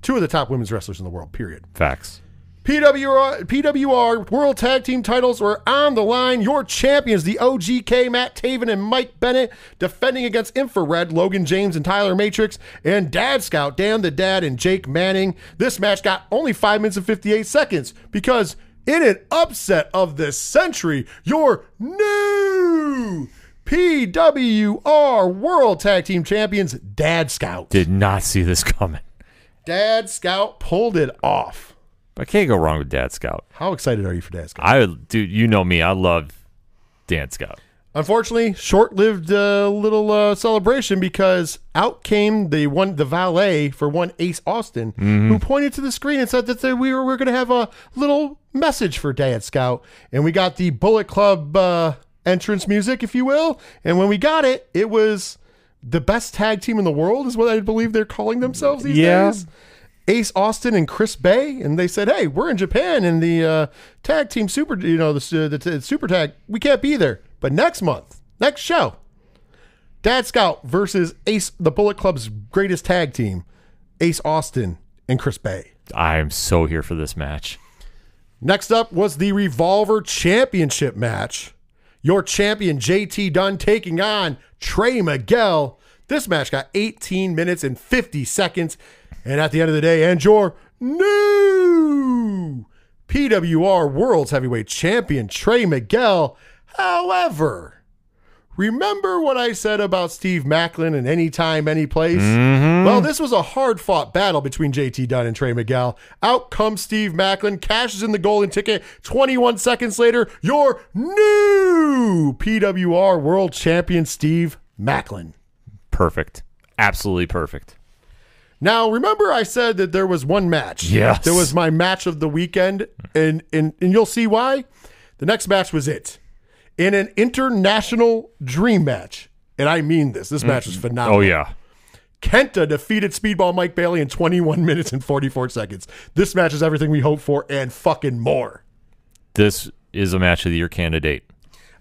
Two of the top women's wrestlers in the world, period. facts. PWR, PWR World Tag Team titles were on the line. Your champions, the OGK, Matt Taven and Mike Bennett, defending against Infrared, Logan James and Tyler Matrix, and Dad Scout, Dan the Dad, and Jake Manning. This match got only 5 minutes and 58 seconds because in an upset of the century, your new PWR World Tag Team champions, Dad Scout. Did not see this coming. Dad Scout pulled it off. I can't go wrong with Dad Scout. How excited are you for Dad Scout? I dude, you know me. I love Dan Scout. Unfortunately, short-lived uh, little uh, celebration because out came the one, the valet for one Ace Austin, who pointed to the screen and said that they, we were, we are going to have a little message for Dad Scout, and we got the Bullet Club uh, entrance music, if you will. And when we got it, it was the best tag team in the world, is what I believe they're calling themselves these Yeah. days. Ace Austin and Chris Bey, and they said, "Hey, we're in Japan in the uh, tag team super, you know, the, the, the super tag. We can't be there, but next month, next show, Dad Scout versus Ace, the Bullet Club's greatest tag team, Ace Austin and Chris Bey. I am so here for this match. Next up was the Revolver Championship match. Your champion JT Dunn taking on Trey Miguel. This match got 18 minutes and 50 seconds. And at the end of the day, and your new PWR World's Heavyweight Champion Trey Miguel. However, remember what I said about Steve Macklin and anytime, any place? Mm-hmm. Well, this was a hard fought battle between JT Dunn and Trey Miguel. Out comes Steve Macklin, cashes in the golden ticket. 21 seconds later, your new PWR World Champion Steve Macklin. Perfect. Absolutely perfect. Now, remember I said that there was one match. Yes. There was my match of the weekend, and, and, and you'll see why. The next match was it. In an international dream match. And I mean this. This match was mm-hmm. phenomenal. Oh, yeah. Kenta defeated Speedball Mike Bailey in 21 (laughs) minutes and 44 seconds. This match is everything we hope for and fucking more. This is a match of the year candidate.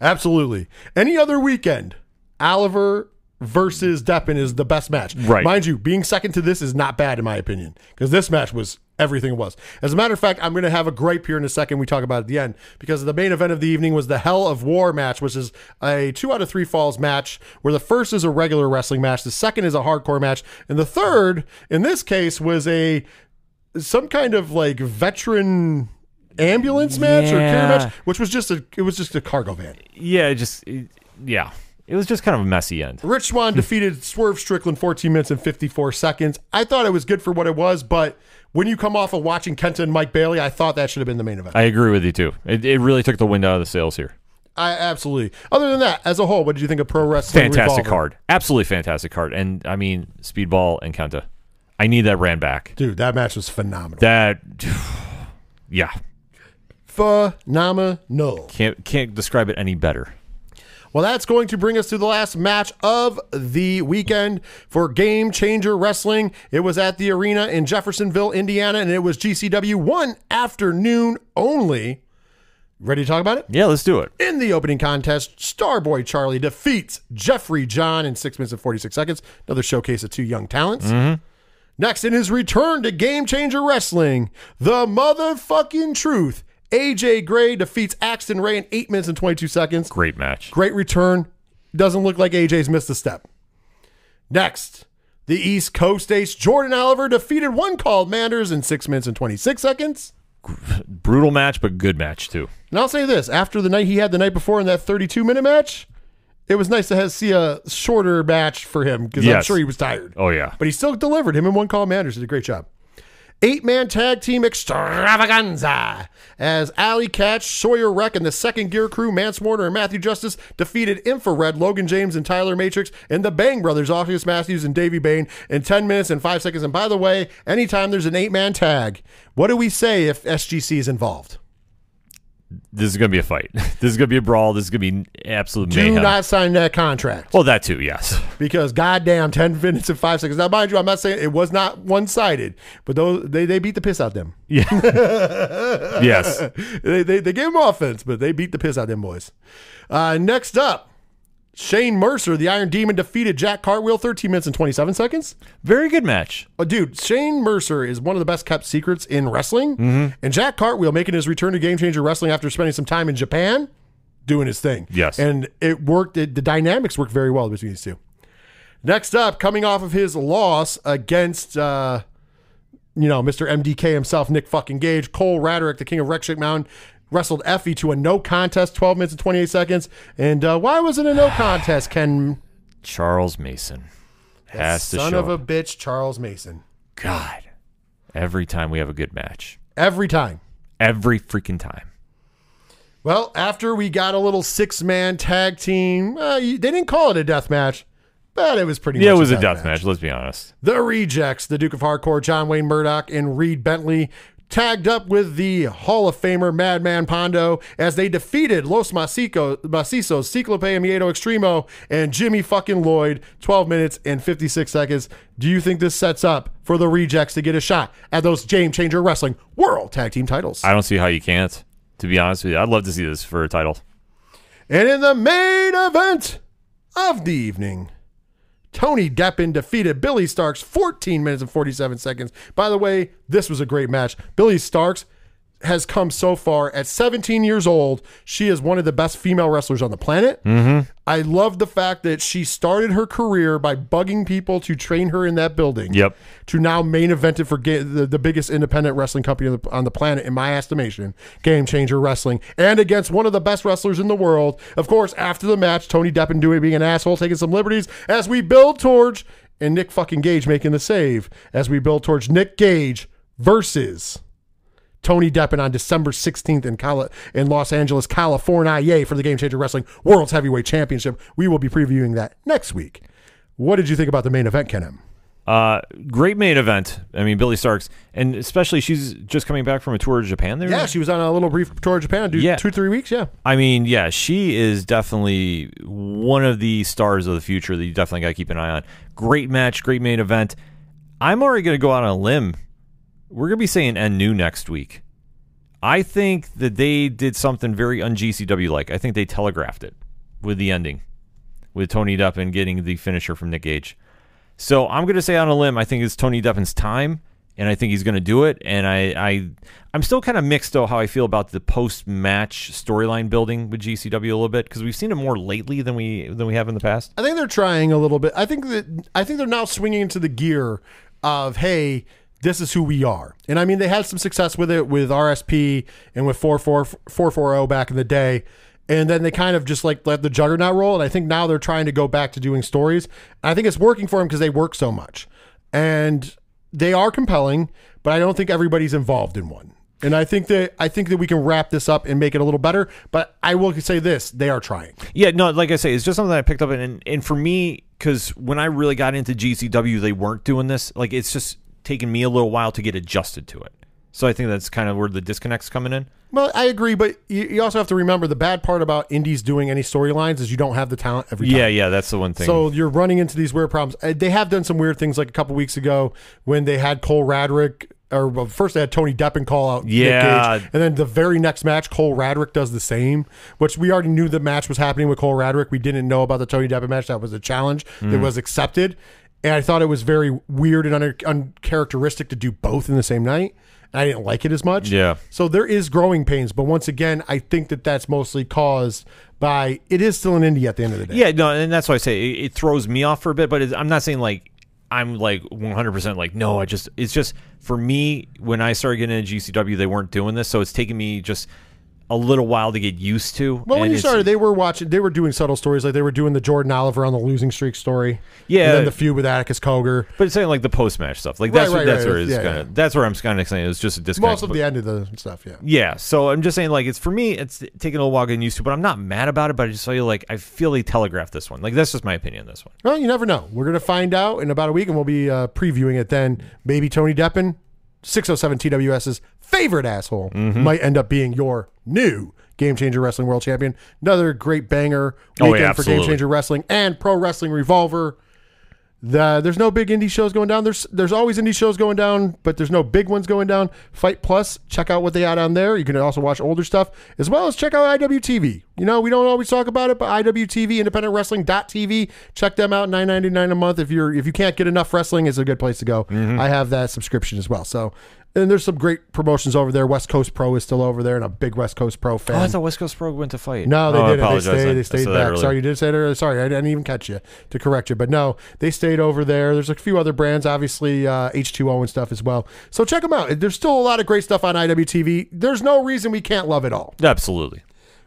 Absolutely. Any other weekend, Oliver versus Deppen is the best match. Right. Mind you, being second to this is not bad in my opinion because this match was everything it was. As a matter of fact, I'm going to have a gripe here in a second. We talk about at the end because the main event of the evening was the Hell of War match, which is a two out of three falls match where the first is a regular wrestling match, the second is a hardcore match, and the third, in this case, was a some kind of like veteran ambulance match or care match, which was just a it was just a cargo van. Yeah, just, yeah. It was just kind of a messy end. Rich Swann hmm. defeated Swerve Strickland 14 minutes and 54 seconds. I thought it was good for what it was, but when you come off of watching Kenta and Mike Bailey, I thought that should have been the main event. I agree with you, too. It, it really took the wind out of the sails here. I absolutely. Other than that, as a whole, what did you think of pro wrestling? Fantastic Revolver? card. Absolutely fantastic card. And, I mean, Speedball and Kenta. I need that ran back. dude. That match was phenomenal. That, (sighs) yeah. phenomenal. Can't, can't describe it any better. Well, that's going to bring us to the last match of the weekend for Game Changer Wrestling. It was at the arena in Jeffersonville, Indiana, and it was GCW one afternoon only. Ready to talk about it? Yeah, let's do it. In the opening contest, Starboy Charlie defeats Jeffrey John in 6 minutes and 46 seconds. Another showcase of two young talents. Mm-hmm. Next, in his return to Game Changer Wrestling, the motherfucking truth. AJ Gray defeats Axton Ray in 8 minutes and 22 seconds. Great match. Great return. Doesn't look like AJ's missed a step. Next, the East Coast Ace Jordan Oliver defeated one called Manders in 6 minutes and 26 seconds. Brutal match, but good match, too. And I'll say this after the night he had the night before in that 32 minute match, it was nice to have, see a shorter match for him because I'm sure he was tired. Oh, yeah. But he still delivered. Him and one call Manders did a great job. Eight man tag team extravaganza as Allie Katch, Sawyer Wreck, and the second gear crew, Mance Warner and Matthew Justice, defeated Infrared, Logan James, and Tyler Matrix, and the Bang Brothers, August Matthews and Davey Bang, in 10 minutes and 5 seconds. And by the way, anytime there's an eight man tag, what do we say if SGC is involved? This is going to be a fight. (laughs) This is going to be a brawl. This is going to be absolute Do mayhem. not sign that contract. well, that too, yes. (laughs) because goddamn 10 (laughs) minutes and 5 seconds now mind you i'm not saying it was not one-sided but those they, they beat the piss out them yes. they, they, they gave them offense but they beat the piss out them boys uh, next up shane mercer the iron demon defeated jack cartwheel 13 minutes and 27 seconds Very good match. oh, dude shane mercer is one of the best kept secrets in wrestling and jack cartwheel making his return to game changer wrestling after spending some time in japan doing his thing Yes. and it worked it, the dynamics worked very well between these two Next up, coming off of his loss against, uh, you know, Mr. MDK himself, Nick fucking Gage, Cole Radrick, the king of Wreck Mountain, wrestled Effy to a no contest, 12 minutes and 28 seconds. And uh, why was it a no contest, Ken? Charles Mason has to Son show of a bitch, Charles Mason. God. Every time we have a good match. Every time. Every freaking time. Well, after we got a little six man tag team, uh, they didn't call it a death match, but it was pretty Yeah, much it was a death match. Let's be honest. The Rejects, the Duke of Hardcore, John Wayne Murdoch, and Reed Bentley tagged up with the Hall of Famer Madman Pondo as they defeated Los Macico, Macizos, Ciclope Miedo Extremo, and Jimmy fucking Lloyd, 12 minutes and 56 seconds. Do you think this sets up for the Rejects to get a shot at those Game Changer Wrestling World Tag Team titles? I don't see how you can't. To be honest with you, I'd love to see this for a title. And in the main event of the evening, Tony Deppen defeated Billie Starkz 14 minutes and 47 seconds. By the way, this was a great match. Billie Starkz has come so far at 17 years old. She is one of the best female wrestlers on the planet. Mm-hmm. I love the fact that she started her career by bugging people to train her in that building. Yep. To now main evented for ga- the, the biggest independent wrestling company on the, on the planet, in my estimation, Game Changer Wrestling, and against one of the best wrestlers in the world. Of course, after the match, Tony Deppen doing being an asshole, taking some liberties as we build towards and Nick fucking Gage making the save as we build towards Nick Gage versus. Tony Deppen on December 16th in, Cali- in Los Angeles, California, yay, for the Game Changer Wrestling World's Heavyweight Championship. We will be previewing that next week. What did you think about the main event, Ken M? Uh, great main event. I mean, Billie Starkz, and especially she's just coming back from a tour of Japan. There, Yeah, she was on a little brief tour of Japan, dude, Yeah. two, three weeks, yeah. I mean, yeah, she is definitely one of the stars of the future that you definitely got to keep an eye on. Great match, great main event. I'm already going to go out on a limb. We're going to be saying N new next week. I think that they did something very un GCW like. I think they telegraphed it with the ending, with Tony Deppen getting the finisher from Nick Gage. So I'm going to say on a limb, I think it's Tony Deppen's time, and I think he's going to do it. And I, I, I'm still kind of mixed though how I feel about the post-match storyline building with GCW a little bit because we've seen it more lately than we than we have in the past. I think they're trying a little bit. I think that I think they're now swinging into the gear of hey, this is who we are. And I mean, they had some success with it with RSP and with 440 back in the day. And then they kind of just like let the juggernaut roll. And I think now they're trying to go back to doing stories. And I think it's working for them because they work so much. And they are compelling, but I don't think everybody's involved in one. And I think that I think that we can wrap this up and make it a little better. But I will say this: they are trying. Yeah, no, like I say, it's just something I picked up, and and for me, because when I really got into GCW, they weren't doing this. Like it's just taken me a little while to get adjusted to it. So I think that's kind of where the disconnect's coming in. Well, I agree, but you, you also have to remember the bad part about indies doing any storylines is you don't have the talent every time. Yeah, yeah, that's the one thing. So you're running into these weird problems. Uh, They have done some weird things, like a couple weeks ago when they had Cole Radrick. Or well, first they had Tony Deppen call out Nick Yeah. Gage, and then the very next match, Cole Radrick does the same. Which we already knew the match was happening with Cole Radrick. We didn't know about the Tony Deppen match. That was a challenge Mm. that was accepted, and I thought it was very weird and un- uncharacteristic to do both in the same night. And I didn't like it as much. Yeah. So there is growing pains, but once again, I think that that's mostly caused by it is still an indie at the end of the day. Yeah, no, and that's why I say it, it throws me off for a bit. But it's, I'm not saying like I'm like 100 percent like no. I just it's just for me when I started getting into GCW, they weren't doing this, so it's taken me just a little while to get used to. Well, when you started, they were watching. They were doing subtle stories, like they were doing the Jordan Oliver on the losing streak story. Yeah. and then the feud with Atticus Cogar. but it's saying like the post match stuff, like that's Right, right, that's right. where it's Yeah, kind yeah. of that's where I'm kind of saying it's just a disconnect. Most of but- the end of the stuff. Yeah. Yeah, so I'm just saying, like, it's for me, it's taking a little while getting used to, but I'm not mad about it. But I just feel like I feel they telegraphed this one. Like that's just my opinion. This one. Well, you never know. We're gonna find out in about a week, and we'll be uh, previewing it then. Maybe Tony Deppen, 607 TWS's favorite asshole, Mm-hmm. might end up being your new Game Changer Wrestling World Champion. Another great banger Oh, yeah, for Game. Changer Wrestling and Pro Wrestling Revolver. The, there's no big indie shows going down. There's there's always indie shows going down, but there's no big ones going down. FITE Plus, check out what they had on there. You can also watch older stuff as well as check out IWTV. You know, we don't always talk about it, but IWTV, Independent Wrestling TV, check them out. Nine ninety nine a month. If you're if you can't get enough wrestling, is a good place to go. Mm-hmm. I have that subscription as well. So, and there's some great promotions over there. West Coast Pro is still over there, and a big West Coast Pro fan. Oh, I thought West Coast Pro went to FITE. No, they Oh, didn't. They stayed. I- They stayed back. earlier. Sorry, you did say it earlier. Sorry, I didn't even catch you to correct you. But no, they stayed over there. There's a few other brands, obviously uh, H2O and stuff as well. So check them out. There's still a lot of great stuff on IWTV. There's no reason we can't love it all. Absolutely.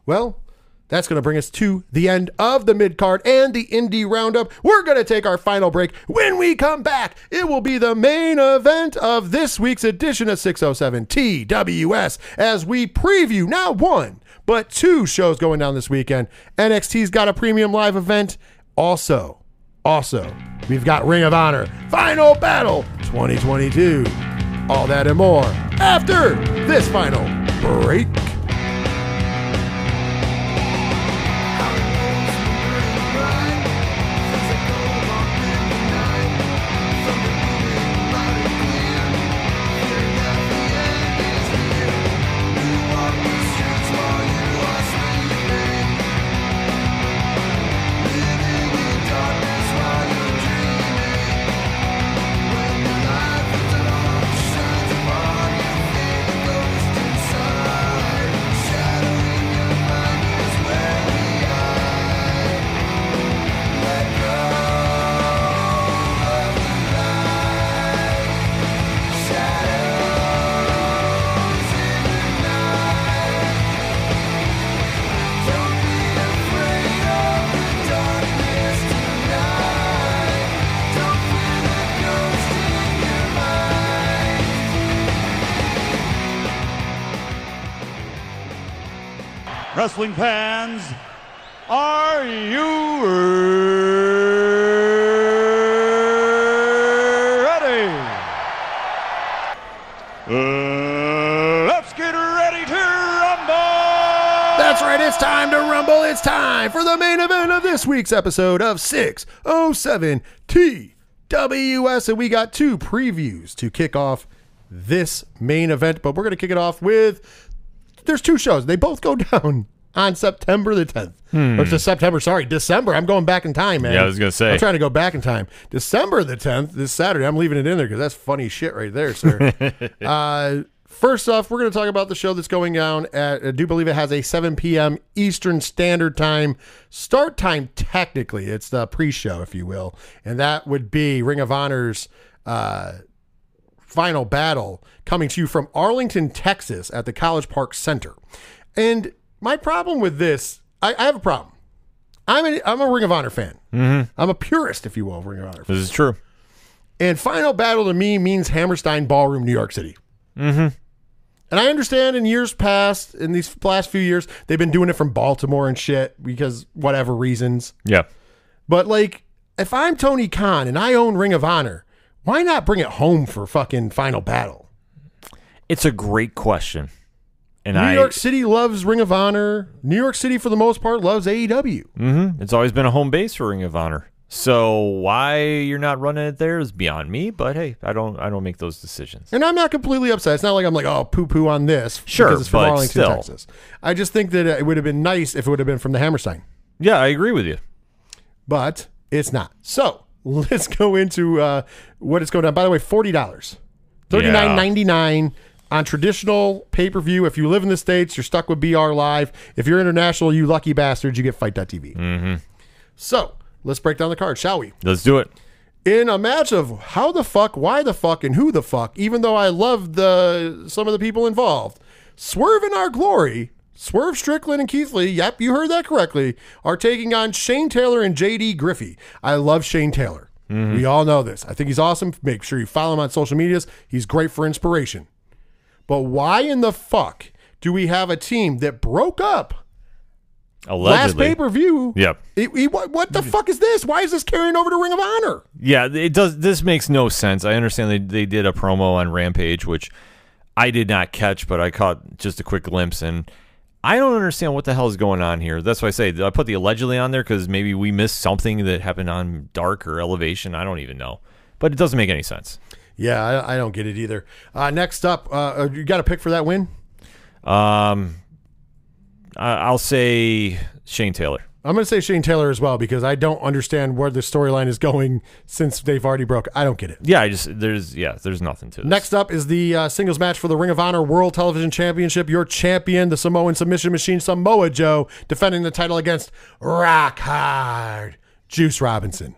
Well, that's going to bring us to the end of the mid card and the indie roundup. We're going to take our final break. When we come back, it will be the main event of this week's edition of 607 TWS as we preview not one, but two shows going down this weekend. NXT's got a premium live event. Also, also, we've got Ring of Honor Final Battle 2022. All that and more after this final break. Wrestling fans, are you ready? Let's get ready to rumble! That's right, it's time to rumble. It's time for the main event of this week's episode of 607 TWS. And we got two previews to kick off this main event, but we're going to kick it off with there's two shows. They both go (laughs) down on September the 10th. Or it's September, sorry, December. I'm going back in time, man. Hmm. Yeah, I was gonna say. I'm trying to go back in time. December the 10th, this Saturday. I'm leaving it in there because that's funny shit right there, sir. (laughs) uh, first off, we're going to talk about the show that's going down at, I do believe it has a 7 p.m. Eastern Standard Time start time, technically. It's the pre show, if you will. And that would be Ring of Honor's. Uh, final battle coming to you from Arlington, Texas at the College Park Center. And my problem with this, I, I have a problem. I'm a, I'm a Ring of Honor fan. Mm-hmm. I'm a purist, if you will, of Ring of Honor. This is true. And final battle to me means Hammerstein Ballroom, New York City. Mm-hmm. And I understand in years past, in these last few years, they've been doing it from Baltimore and shit because whatever reasons. Yeah. But like, if I'm Tony Khan and I own Ring of Honor, why not bring it home for fucking final battle? It's a great question. And New I York City loves Ring of Honor. New York City, for the most part, loves AEW. Mhm. it's always been a home base for Ring of Honor. So why you're not running it there is beyond me, but hey, I don't I don't make those decisions. And I'm not completely upset. It's not like I'm like, oh, poo poo on this. Sure, because it's from Arlington, still. Texas. I just think that it would have been nice if it would have been from the Hammerstein, Yeah, I agree with you. but it's not. So (laughs) let's go into uh, what it's going on. By the way, forty dollars, thirty nine ninety nine on traditional pay per view. If you live in the states, you're stuck with BR Live. If you're international, you lucky bastards, you get fite.tv. Mm-hmm. So let's break down the card, shall we? Let's do it. in a match of how the fuck, why the fuck, and who the fuck, even though I love the some of the people involved, Swerve in our glory, Swerve Strickland and Keith Lee, yep, you heard that correctly, are taking on Shane Taylor and JD Griffey. I love Shane Taylor. We all know this. I think he's awesome. Make sure you follow him on social medias. He's great for inspiration. But why in the fuck do we have a team that broke up last pay per view? Yep. what, what the fuck is this? Why is this carrying over to Ring of Honor? Yeah, it does. This makes no sense. I understand they they did a promo on Rampage, which I did not catch, but I caught just a quick glimpse, and I don't understand what the hell is going on here. That's why I say I put the allegedly on there because maybe we missed something that happened on Dark or Elevation. I don't even know, but it doesn't make any sense. Yeah, I, I don't get it either. Uh, next up, uh, you got a pick for that win? Um, I, I'll say Shane Taylor. I'm going to say Shane Taylor as well because I don't understand where the storyline is going since they've already broke. I don't get it. Yeah, I just there's yeah there's nothing to this. Next up is the uh, singles match for the Ring of Honor World Television Championship. Your champion, the Samoan submission machine Samoa Joe, defending the title against Rock Hard Juice Robinson.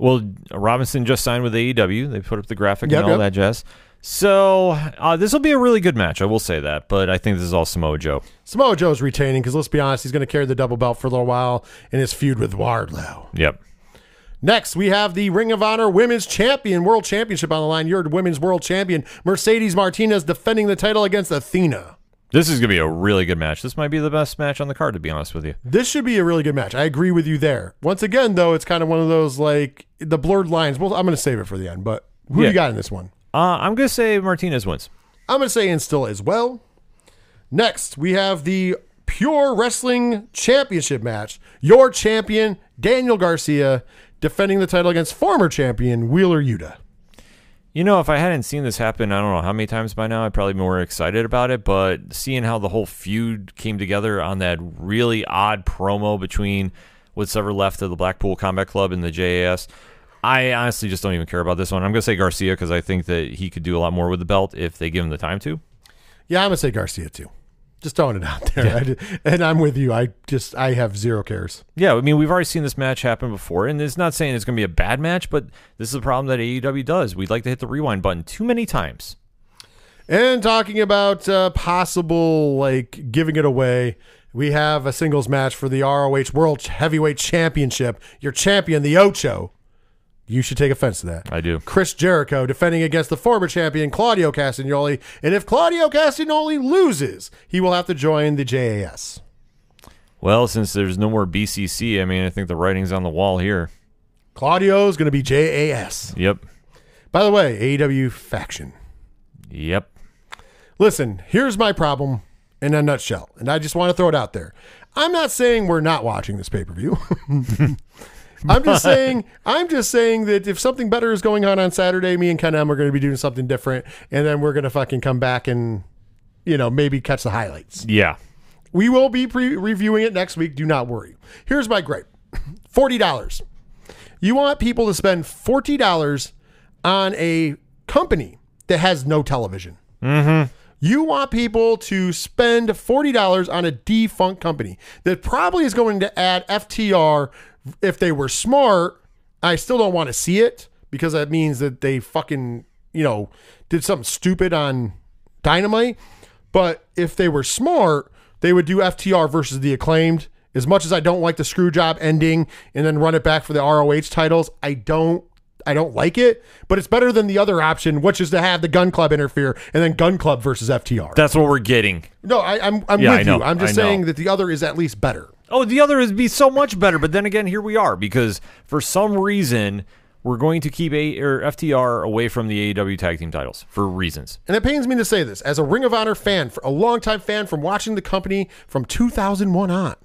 Well, Robinson just signed with AEW. They put up the graphic Yep, and all yep. that jazz. So uh, this will be a really good match. I will say that, but I think this is all Samoa Joe. Samoa Joe's retaining because let's be honest, he's going to carry the double belt for a little while in his feud with Wardlow. Yep. Next, we have the Ring of Honor Women's Champion World Championship on the line. Your Women's World Champion, Mercedes Martinez, defending the title against Athena. This is gonna be a really good match. This might be the best match on the card, to be honest with you. This should be a really good match. I agree with you there. Once again, though, it's kind of one of those like the blurred lines. Well, I'm going to save it for the end, but who Yeah. you got in this one? Uh, I'm gonna say Martinez wins. I'm going to say Instill as well. Next, we have the Pure Wrestling Championship match. Your champion, Daniel Garcia, defending the title against former champion, Wheeler Yuta. You know, if I hadn't seen this happen, I don't know how many times by now, I'd probably be more excited about it. But seeing how the whole feud came together on that really odd promo between what's ever left of the Blackpool Combat Club and the JAS, I honestly just don't even care about this one. I'm going to say Garcia because I think that he could do a lot more with the belt if they give him the time to. Yeah, I'm going to say Garcia too. Just throwing it out there. Ju- and I'm with you. I just, I have zero cares. Yeah, I mean, we've already seen this match happen before, and it's not saying it's going to be a bad match, but this is a problem that AEW does. We'd like to hit the rewind button too many times. And talking about uh, possible like giving it away, we have a singles match for the ROH World Heavyweight Championship. Your champion, the Ocho, You should take offense to that. I do. Chris Jericho defending against the former champion Claudio Castagnoli. And if Claudio Castagnoli loses, he will have to join the JAS. Well, since there's no more BCC, I mean, I think the writing's on the wall here. Claudio's going to be JAS. Yep. By the way, AEW faction. Yep. Listen, here's my problem in a nutshell, and I just want to throw it out there. I'm not saying we're not watching this pay per view. (laughs) (laughs) I'm just saying. I'm just saying that if something better is going on on Saturday, me and Ken M are going to be doing something different, and then we're going to fucking come back and, you know, maybe catch the highlights. Yeah. We will be pre- reviewing it next week. Do not worry. Here's my gripe: forty dollars. You want people to spend forty dollars on a company that has no television. Mm-hmm. You want people to spend forty dollars on a defunct company that probably is going to add FTR. If they were smart, I still don't want to see it because that means that they fucking you know did something stupid on Dynamite. But if they were smart, they would do FTR versus the acclaimed. As much as I don't like the screw job ending and then run it back for the ROH titles, I don't I don't like it, but it's better than the other option, which is to have the Gunn Club interfere and then Gunn Club versus FTR. That's what we're getting. no, I, I'm I'm Yeah, with you. I'm just I know. saying that the other is at least better. Oh, the other would be so much better. But then again, here we are because for some reason we're going to keep a or FTR away from the AEW tag team titles for reasons. And it pains me to say this as a Ring of Honor fan, for a longtime fan from watching the company from 2001 on.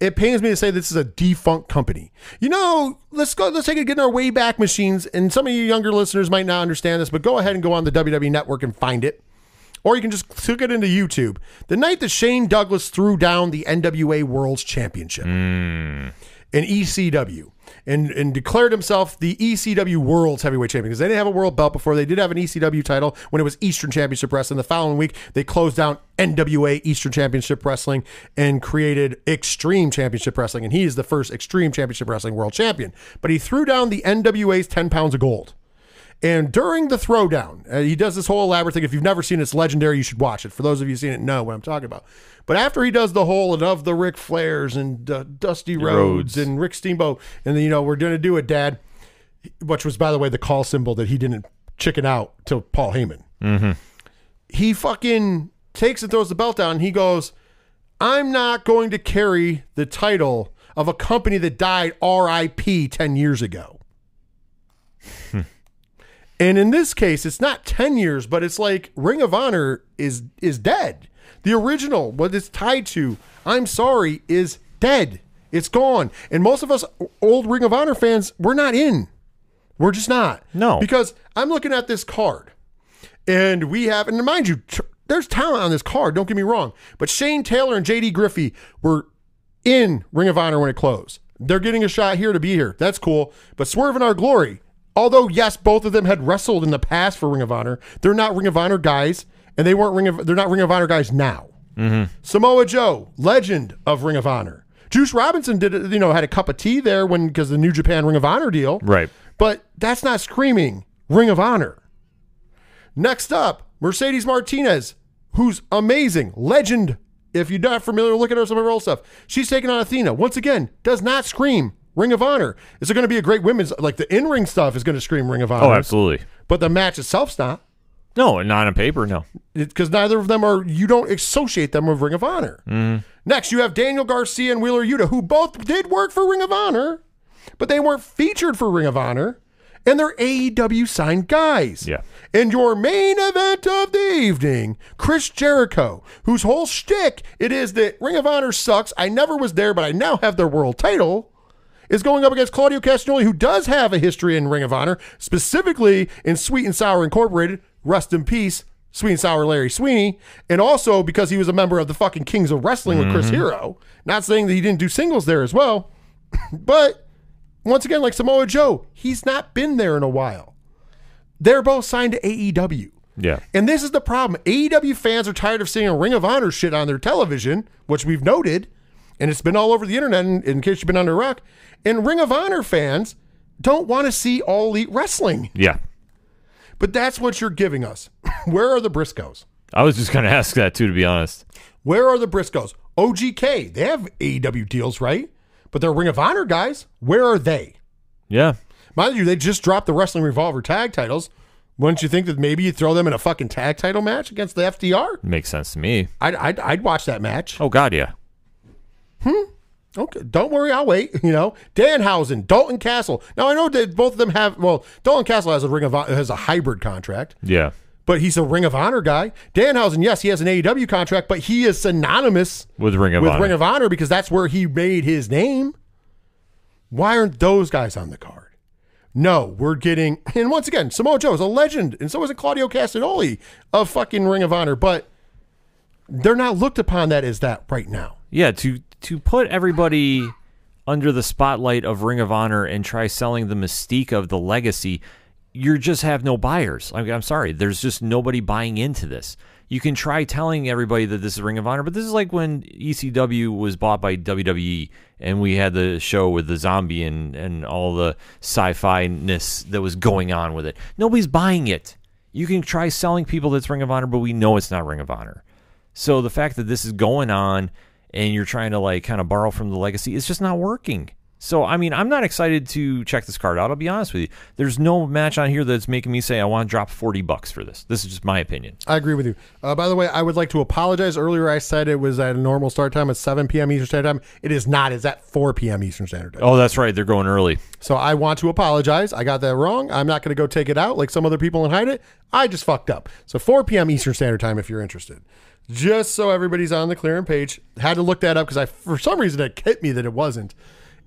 It pains me to say this is a defunct company. You know, let's go. Let's take it, get in our way back machines. And some of you younger listeners might not understand this, but go ahead and go on the WWE Network and find it, or you can just click it into YouTube. The night that Shane Douglas threw down the NWA World's Championship hmm. in ECW and, and declared himself the ECW World's Heavyweight Champion because they didn't have a world belt before. They did have an ECW title when it was Eastern Championship Wrestling. The following week, they closed down NWA Eastern Championship Wrestling and created Extreme Championship Wrestling. And he is the first Extreme Championship Wrestling World Champion. But he threw down the NWA's 10 pounds of gold. And during the throwdown, uh, he does this whole elaborate thing. If you've never seen it, it's legendary. You should watch it. For those of you who've seen it, know what I'm talking about. But after he does the whole and of the Ric Flairs and uh, Dusty Rhodes Rhodes. and Rick Steamboat, and then, you know, we're going to do it, Dad, which was, by the way, the call symbol that he didn't chicken out to Paul Heyman. He fucking takes and throws the belt down. And he goes, I'm not going to carry the title of a company that died RIP 10 years ago. And in this case, it's not 10 years, but it's like Ring of Honor is is dead. The original, what it's tied to, I'm sorry, is dead. It's gone. And most of us old Ring of Honor fans, we're not in. We're just not. No. Because I'm looking at this card. And we have, and mind you, tr- there's talent on this card, don't get me wrong. But Shane Taylor and JD Griffey were in Ring of Honor when it closed. They're getting a shot here to be here. That's cool. But Swerve and Our Glory, although yes, both of them had wrestled in the past for Ring of Honor, they're not Ring of Honor guys, and they weren't Ring of they're not Ring of Honor guys now. Mm-hmm. Samoa Joe, legend of Ring of Honor. Juice Robinson did you know had a cup of tea there when because the New Japan Ring of Honor deal, Right. But that's not screaming Ring of Honor. Next up, Mercedes Martinez, who's amazing, legend. If you're not familiar, look at her some of her old stuff. She's taking on Athena. Once again, does not scream Ring of Honor. Is it going to be a great women's like the in ring stuff is going to scream Ring of Honor? Oh, absolutely. But the match itself's not No, not on paper. No. because neither of them are. You don't associate them with Ring of Honor. Mm-hmm. Next, you have Daniel Garcia and Wheeler Yuta, who both did work for Ring of Honor, but they weren't featured for Ring of Honor, and they're AEW signed guys. Yeah. And your main event of the evening, Chris Jericho, whose whole shtick it is that Ring of Honor sucks. I never was there, but I now have their world title. Is going up against Claudio Castagnoli, who does have a history in Ring of Honor, specifically in Sweet and Sour Incorporated. Rest in peace, Sweet and Sour Larry Sweeney, and also because he was a member of the fucking Kings of Wrestling with Chris mm-hmm. Hero. Not saying that he didn't do singles there as well, (coughs) but once again, like Samoa Joe, he's not been there in a while. They're both signed to AEW. Yeah. And this is the problem. AEW fans are tired of seeing a Ring of Honor shit on their television, which we've noted, and it's been all over the internet in, in case you've been under a rock. And Ring of Honor fans don't want to see all elite wrestling. Yeah. But that's what you're giving us. (laughs) Where are the Briscoes? I was just going (laughs) to ask that too, to be honest. Where are the Briscoes? OGK, they have AEW deals, right? But they're Ring of Honor guys. Where are they? Yeah. Mind you, they just dropped the Wrestling Revolver tag titles. Wouldn't you think that maybe you throw them in a fucking tag title match against the FTR? Makes sense to me. I'd, I'd, I'd watch that match. Oh God, yeah. Hmm. Okay, don't worry, I'll wait. (laughs) You know, Danhausen, Dalton Castle. Now I know that both of them have. Well, Dalton Castle has a ring of has a hybrid contract, Yeah. but he's a Ring of Honor guy. Danhausen, yes, he has an AEW contract, but he is synonymous With Ring of with Honor. Ring of Honor because that's where he made his name. Why aren't those guys on the card? No, we're getting, (laughs) and once again, Samoa Joe is a legend, and so is a Claudio Castagnoli of fucking Ring of Honor, but they're not looked upon that as that right now. Yeah, to to put everybody under the spotlight of Ring of Honor and try selling the mystique of the legacy, you just have no buyers. I I'm sorry, there's just nobody buying into this. You can try telling everybody that this is Ring of Honor, but this is like when ECW was bought by WWE and we had the show with the zombie and, and all the sci-fi ness that was going on with it. Nobody's buying it. You can try selling people that's Ring of Honor, but we know it's not Ring of Honor. So the fact that this is going on and you're trying to like kind of borrow from the legacy, it's just not working. So I mean, I'm not excited to check this card out. I'll be honest with you. There's no match on here that's making me say I want to drop 40 bucks for this. This is just my opinion. I agree with you. Uh, by the way, I would like to apologize. Earlier, I said it was at a normal start time at 7 p.m. Eastern Standard Time. It is not. It's at 4 p.m. Eastern Standard Time. Oh, that's right. They're going early. So I want to apologize. I got that wrong. I'm not going to go take it out like some other people and hide it. I just fucked up. So 4 p.m. Eastern Standard Time if you're interested. Just so everybody's on the clearing page. Had to look that up because I, for some reason, it hit me that it wasn't.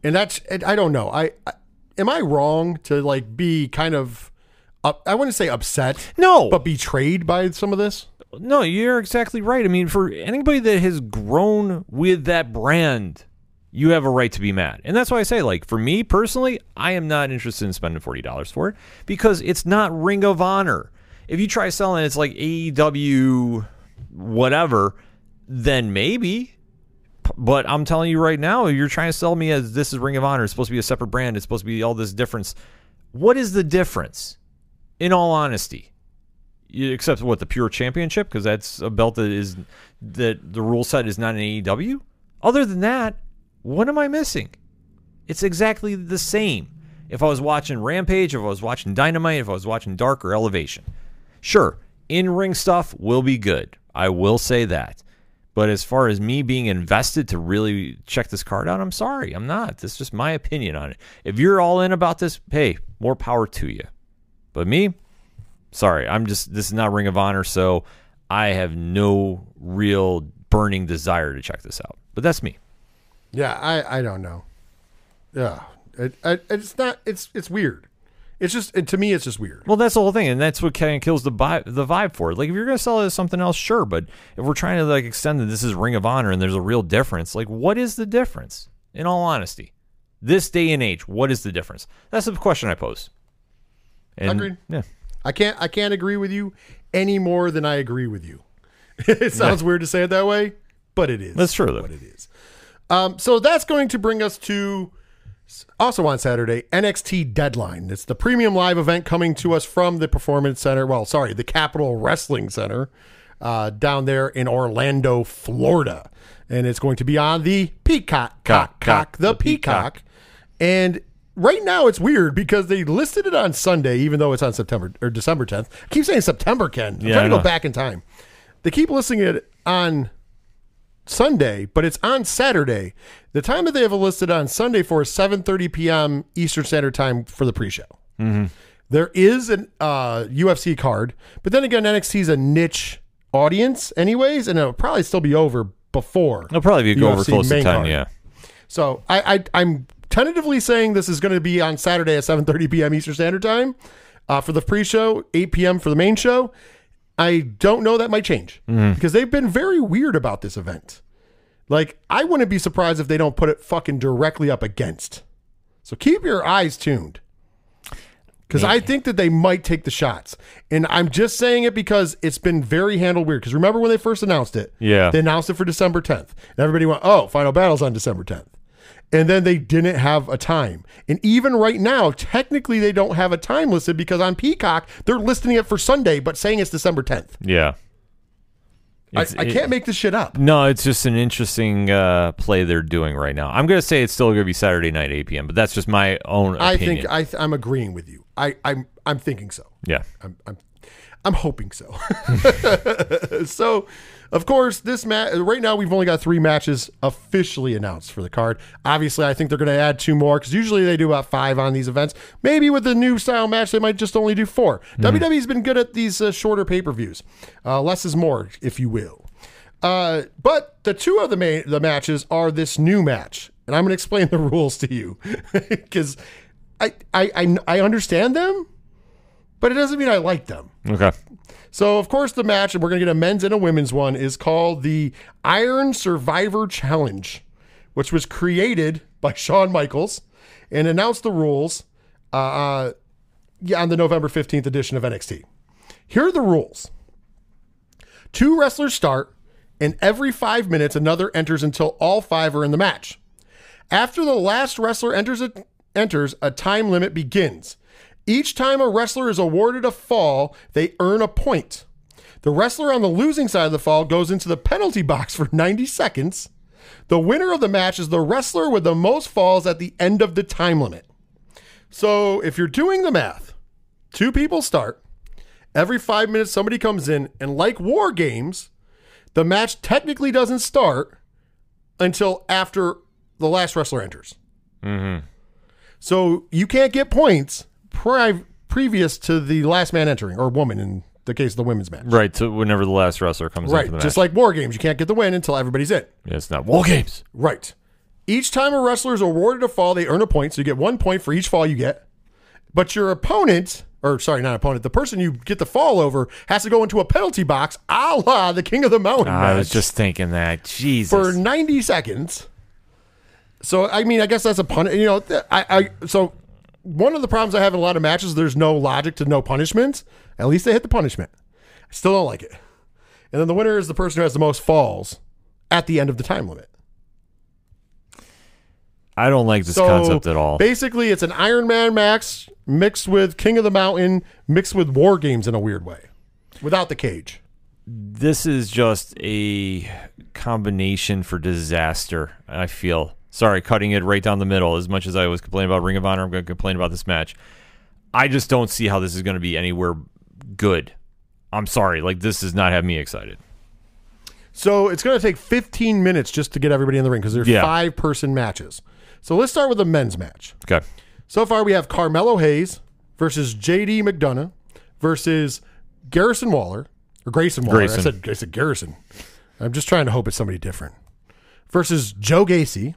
And that's, I don't know. I, I am I wrong to like be kind of, up, I wouldn't say upset, No. but betrayed by some of this. No, you're exactly right. I mean, for anybody that has grown with that brand, you have a right to be mad. And that's why I say, like, for me personally, I am not interested in spending $40 for it because it's not Ring of Honor. If you try selling it's like AEW, whatever, then maybe. But I'm telling you right now, you're trying to sell me as this is Ring of Honor. It's supposed to be a separate brand. It's supposed to be all this difference. What is the difference? In all honesty, you accept what the pure championship because that's a belt that is that the rule set is not an AEW. Other than that, what am I missing? It's exactly the same. If I was watching Rampage, if I was watching Dynamite, if I was watching Dark or Elevation, sure, in ring stuff will be good. I will say that. But as far as me being invested to really check this card out, I'm sorry, I'm not. That's just my opinion on it. If you're all in about this, hey, more power to you. But me, sorry, I'm just this is not Ring of Honor, so I have no real burning desire to check this out. But that's me. Yeah, I, I don't know. Yeah, it, it, it's not. It's it's weird. It's just it, to me, it's just weird. Well, that's the whole thing, and that's what kind of kills the vibe, the vibe for it. Like if you're gonna sell it as something else, sure, but if we're trying to like extend that this is Ring of Honor and there's a real difference, like what is the difference? In all honesty, this day and age, what is the difference? That's the question I pose. And, Agreed. Yeah. I can't I can't agree with you any more than I agree with you. (laughs) it sounds weird to say it that way, but it is. That's true, though. What it is. Um, so that's going to bring us to also on Saturday NXT Deadline. It's the premium live event coming to us from the Performance Center. Well, sorry, the Capitol Wrestling Center uh, down there in Orlando, Florida, and it's going to be on the Peacock, cock, cock, the, the Peacock. Peacock, and. Right now it's weird because they listed it on Sunday, even though it's on September or December 10th. I keep saying September, Ken. I'm Yeah, trying to go back in time. They keep listing it on Sunday, but it's on Saturday. The time that they have listed on Sunday for is 7:30 p.m. Eastern Standard Time for the pre-show. There is an uh, UFC card, but then again, NXT is a niche audience, anyways, and it'll probably still be over before. It'll probably be over close to main ten. card. Yeah. So I, I I'm tentatively saying this is going to be on Saturday at 7:30 p.m. Eastern Standard Time uh, for the pre-show, 8 p.m. for the main show. I don't know that might change mm-hmm. because they've been very weird about this event. Like I wouldn't be surprised if they don't put it fucking directly up against. So keep your eyes tuned. Because I think that they might take the shots. And I'm just saying it because it's been very handled weird. Because remember when they first announced it? Yeah. They announced it for December 10th. And everybody went, oh, Final Battle's on December 10th. And then they didn't have a time. And even right now, technically, they don't have a time listed because on Peacock, they're listing it for Sunday, but saying it's December 10th. Yeah. I, I can't make this shit up. No, it's just an interesting uh, play they're doing right now. I'm going to say it's still going to be Saturday night, 8 p.m., but that's just my own I opinion. think I th- I'm agreeing with you. I I'm I'm thinking so. yeah. I'm I'm I'm hoping so. (laughs) so, of course, this match right now we've only got three matches officially announced for the card. Obviously, I think they're going to add two more because usually they do about five on these events. Maybe with the new style match, they might just only do four. WWE's been good at these uh, shorter pay per views. Uh, less is more, if you will. Uh, but the two of the main the matches are this new match, and I'm going to explain (laughs) the rules to you because I, I I I understand them, but it doesn't mean I like them. Okay. So, of course, the match, and we're going to get a men's and a women's one, is called the Iron Survivor Challenge, which was created by (laughs) Shawn Michaels and announced the rules uh, uh, yeah, on the November 15th edition of NXT. Here are the rules two wrestlers start, and every five minutes, another enters until all five are in the match. After the last wrestler enters a, enters, a time limit begins. Each time a wrestler is awarded a fall, they earn a point. The wrestler on the losing side of the fall goes into the penalty box for 90 seconds. The winner of the match is the wrestler with the most falls at the end of the time limit. So if you're doing the math, two people start. Every five minutes, somebody comes in, and like war games, the match technically doesn't start until after the last wrestler enters. Mm-hmm. So you can't get points pri- previous to the last man entering, or woman in the case of the women's match. Right. So whenever the last wrestler comes in Right. for the Just like war games, you can't get the win until everybody's in. Yeah, it's not War Games. Right. Each time a wrestler is awarded a fall, they earn a point. So you get one point for each fall you get. But your opponent, or sorry, not opponent, the person you get the fall over has to go into a penalty box, a la the King of the Mountain I was just thinking that. Jesus. for 90 seconds. So I mean, I guess that's a pun. You know, I, I so one of the problems I have in a lot of matches, there's no logic to no punishment. At least they hit the punishment. I still don't like it. And then the winner is the person who has the most falls at the end of the time limit. I don't like this So concept at all. Basically, it's an Iron Man max mixed with King of the Mountain, mixed with War Games in a weird way, without the cage. this is just a combination for disaster. I feel sorry, cutting it right down the middle. As much as I was complaining about Ring of Honor, I'm going to complain about this match. I just don't see how this is going to be anywhere good. I'm sorry, like this does not have me excited. So it's going to take 15 minutes just to get everybody in the ring because there's Yeah. five person matches. So let's start with the men's match. Okay, So far, we have Carmelo Hayes versus JD McDonagh versus Garrison Waller or Grayson Waller. Grayson. I said I said Garrison. I'm just trying to hope it's somebody different. Versus Joe Gacy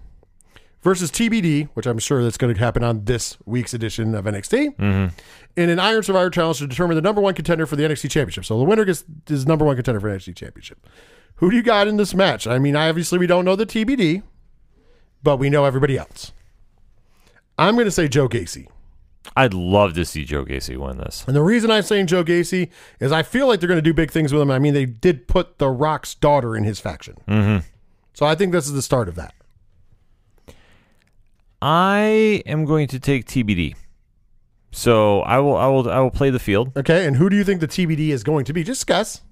versus TBD, which I'm sure that's going to happen on this week's edition of NXT, in an Iron Survivor Challenge to determine the number one contender for the NXT Championship. So the winner gets is number one contender for NXT Championship. Who do you got in this match? I mean, obviously we don't know the TBD, but we know everybody else. I'm going to say Joe Gacy. I'd love to see Joe Gacy win this. And the reason I'm saying Joe Gacy is I feel like they're going to do big things with him. I mean, they did put The Rock's daughter in his faction. Mm-hmm. So I think this is the start of that. I am going to take TBD. So I will, I will, I will play the field. Okay. And who do you think the TBD is going to be? Just guess.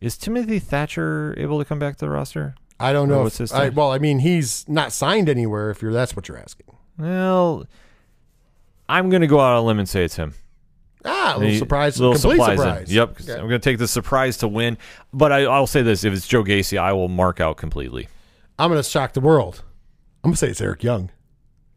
Is Timothy Thatcher able to come back to the roster? I don't know. If, I, well, I mean, he's not signed anywhere. If you're that's what you're asking. Well, I'm going to go out on a limb and say it's him. Ah, a little He- surprise. little complete surprise. Yep. Okay. I'm going to take the surprise to win. But I, I'll say this: if it's Joe Gacy, I will mark out completely. I'm going to shock the world. I'm going to say it's Eric Young.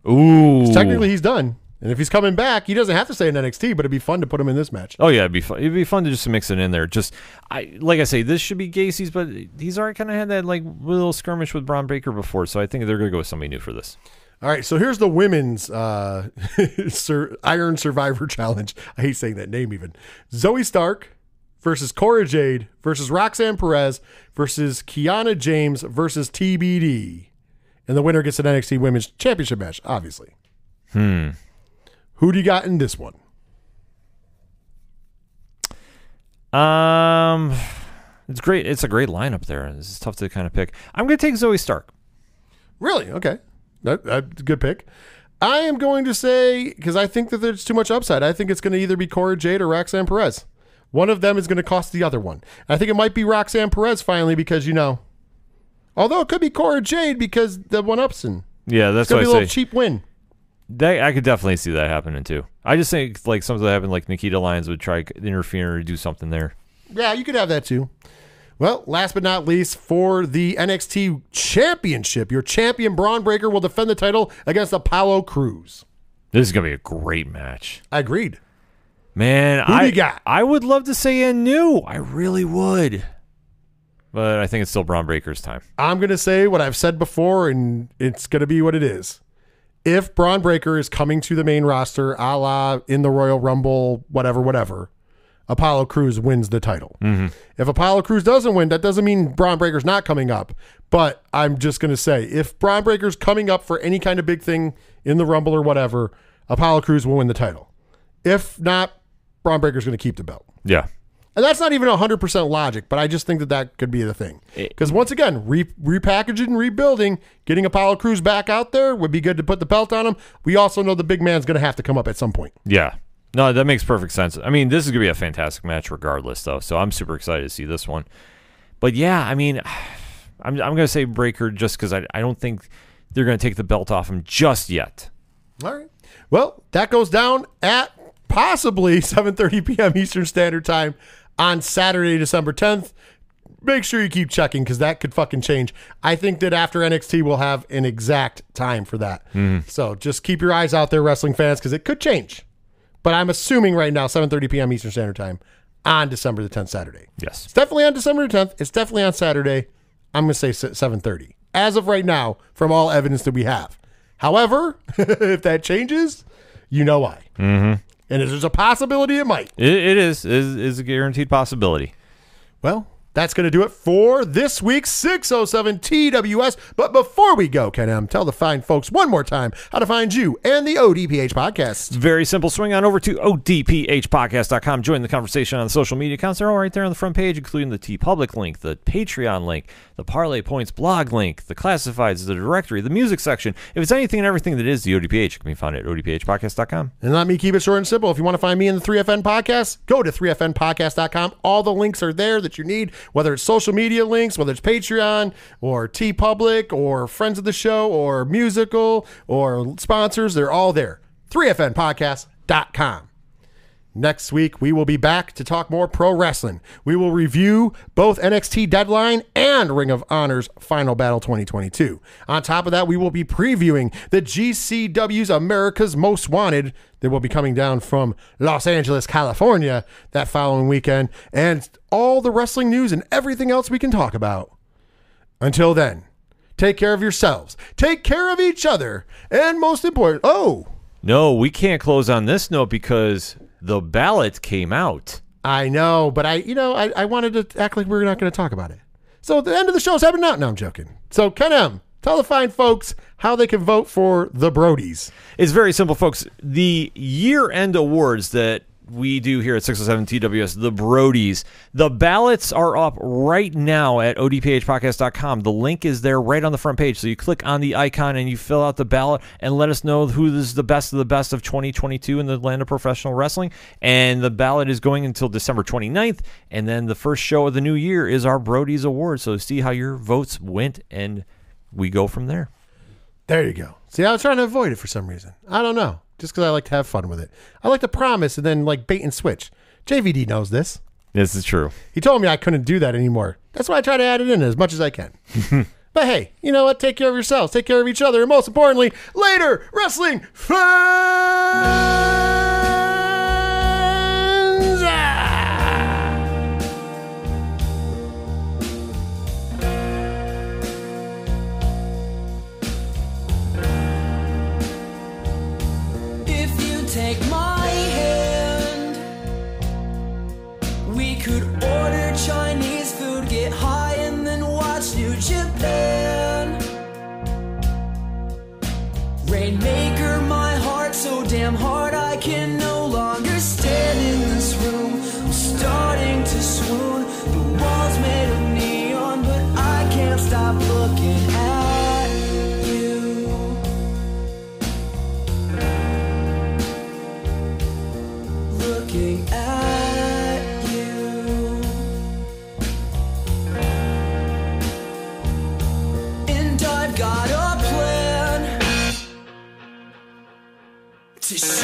Ooh. Technically, he's done. And if he's coming back, he doesn't have to stay in NXT, but it'd be fun to put him in this match. Oh yeah, it'd be fun. It'd be fun to just mix it in there. Just I like I say, this should be Gacy's, but he's already kind of had that like little skirmish with Bron Breakker before, so I think they're gonna go with somebody new for this. All right, so here's the women's uh, (laughs) Iron Survivor Challenge. I hate saying that name even. Zoey Stark versus Cora Jade versus Roxanne Perez versus Kiana James versus TBD. And the winner gets an NXT Women's Championship match, obviously. Hmm. Who do you got in this one? Um, it's great. It's a great lineup there. It's tough to kind of pick. I'm gonna take Zoey Stark. Really? Okay. That, that's a good pick. I am going to say, because I think that there's too much upside, I think it's going to either be Cora Jade or Roxanne Perez. One of them is going to cost the other one. I think it might be Roxanne Perez finally because you know, although it could be Cora Jade because the one upson. Yeah, that's It's gonna what be a I little say. cheap win. That, I could definitely see that happening too. I just think like something that happened, like Nikita Lyons would try to interfere or do something there. Yeah, you could have that too. Well, last but not least, for the NXT Championship, your champion Bron Breakker will defend the title against Apollo Crews. This is gonna be a great match, I agreed. man. Who do I you got? I would love to say and new. I really would, but I think it's still Bron Breakker's time. I'm going to say what I've said before, and it's going to be what it is. If Bron Breakker is coming to the main roster, a la in the Royal Rumble, whatever, whatever, Apollo Crews wins the title. Mm-hmm. If Apollo Crews doesn't win, that doesn't mean Bron Breakker's not coming up. But I'm just going to say, if Bron Breakker's coming up for any kind of big thing in the Rumble or whatever, Apollo Crews will win the title. If not, Bron Breakker's going to keep the belt. Yeah, And that's not even 100% logic, but I just think that that could be the thing. Because once again, re- repackaging and rebuilding, getting Apollo Crews back out there would be good to put the belt on him. We also know the big man's going to have to come up at some point. yeah. No, that makes perfect sense. I mean, this is gonna be a fantastic match regardless, though. So I'm super excited to see this one. But yeah, I mean, (sighs) I'm I'm gonna say Breakker just because I I don't think they're gonna take the belt off him just yet. All right. Well, that goes down at possibly (laughs) 7:30 p.m. Eastern Standard Time on Saturday, December 10th. Make sure you keep checking because that could fucking change. I think that after NXT, we'll have an exact time for that. So just keep your eyes out there, wrestling fans, because it could change. But I'm assuming right now, 7:30 p.m. Eastern Standard Time on December the 10th, Saturday. Yes. It's definitely on December the 10th. It's definitely on Saturday. I'm going to say 7:30 as of right now from all evidence that we have. However, (laughs) if that changes, you know why. Mm-hmm. And if there's a possibility it might. It, it is is is a guaranteed possibility. Well, that's going to do it for this week's 607 TWS. But before we go, Ken M, tell the fine folks one more time how to find you and the ODPH podcast. Very simple. Swing on over to odphpodcast.com. Join the conversation on the social media accounts. They're all right there on the front page, including the TeePublic link, the Patreon link, the Parlay Points blog link, the classifieds, the directory, the music section. If it's anything and everything that is the ODPH, it can be found at odphpodcast.com. And let me keep it short and simple. If you want to find me in the 3FN podcast, go to 3FNpodcast.com. All the links are there that you need, whether it's social media links, whether it's Patreon or TeePublic or friends of the show or musical or sponsors, they're all there. 3FNpodcast.com. Next week, we will be back to talk more pro wrestling. We will review both NXT Deadline and Ring of Honor's Final Battle 2022. On top of that, we will be previewing the GCW's America's Most Wanted that will be coming down from Los Angeles, California that following weekend, and all the wrestling news and everything else we can talk about. Until then, take care of yourselves, take care of each other, and most important, oh, No, we can't close on this note because the ballot came out. I know, but I, you know, I, I wanted to act like we were not going to talk about it. So the end of the show is happening now. No, I'm joking. So Ken M, tell the fine folks how they can vote for the Brodies. It's very simple, folks. The year end awards that we do here at 607 TWS, the Brodies, the ballots are up right now at odphpodcast.com. The link is there right on the front page. So you click on the icon and you fill out the ballot and let us know who is the best of the best of 2022 in the land of professional wrestling. And the ballot is going until December 29th. And then the first show of the new year is our Brodies Award. So see how your votes went and we go from there. There you go. See, I was trying to avoid it for some reason. I don't know. Just because I like to have fun with it. I like to promise and then like bait and switch. JVD knows this. This is true. He told me I couldn't do that anymore. That's why I try to add it in as much as I can. (laughs) but hey, you know what? Take care of yourselves. Take care of each other. And most importantly, later, wrestling fans. Damn hard I can no C'est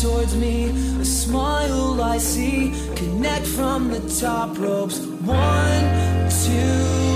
towards me, a smile I see. Connect from the top ropes. One, two.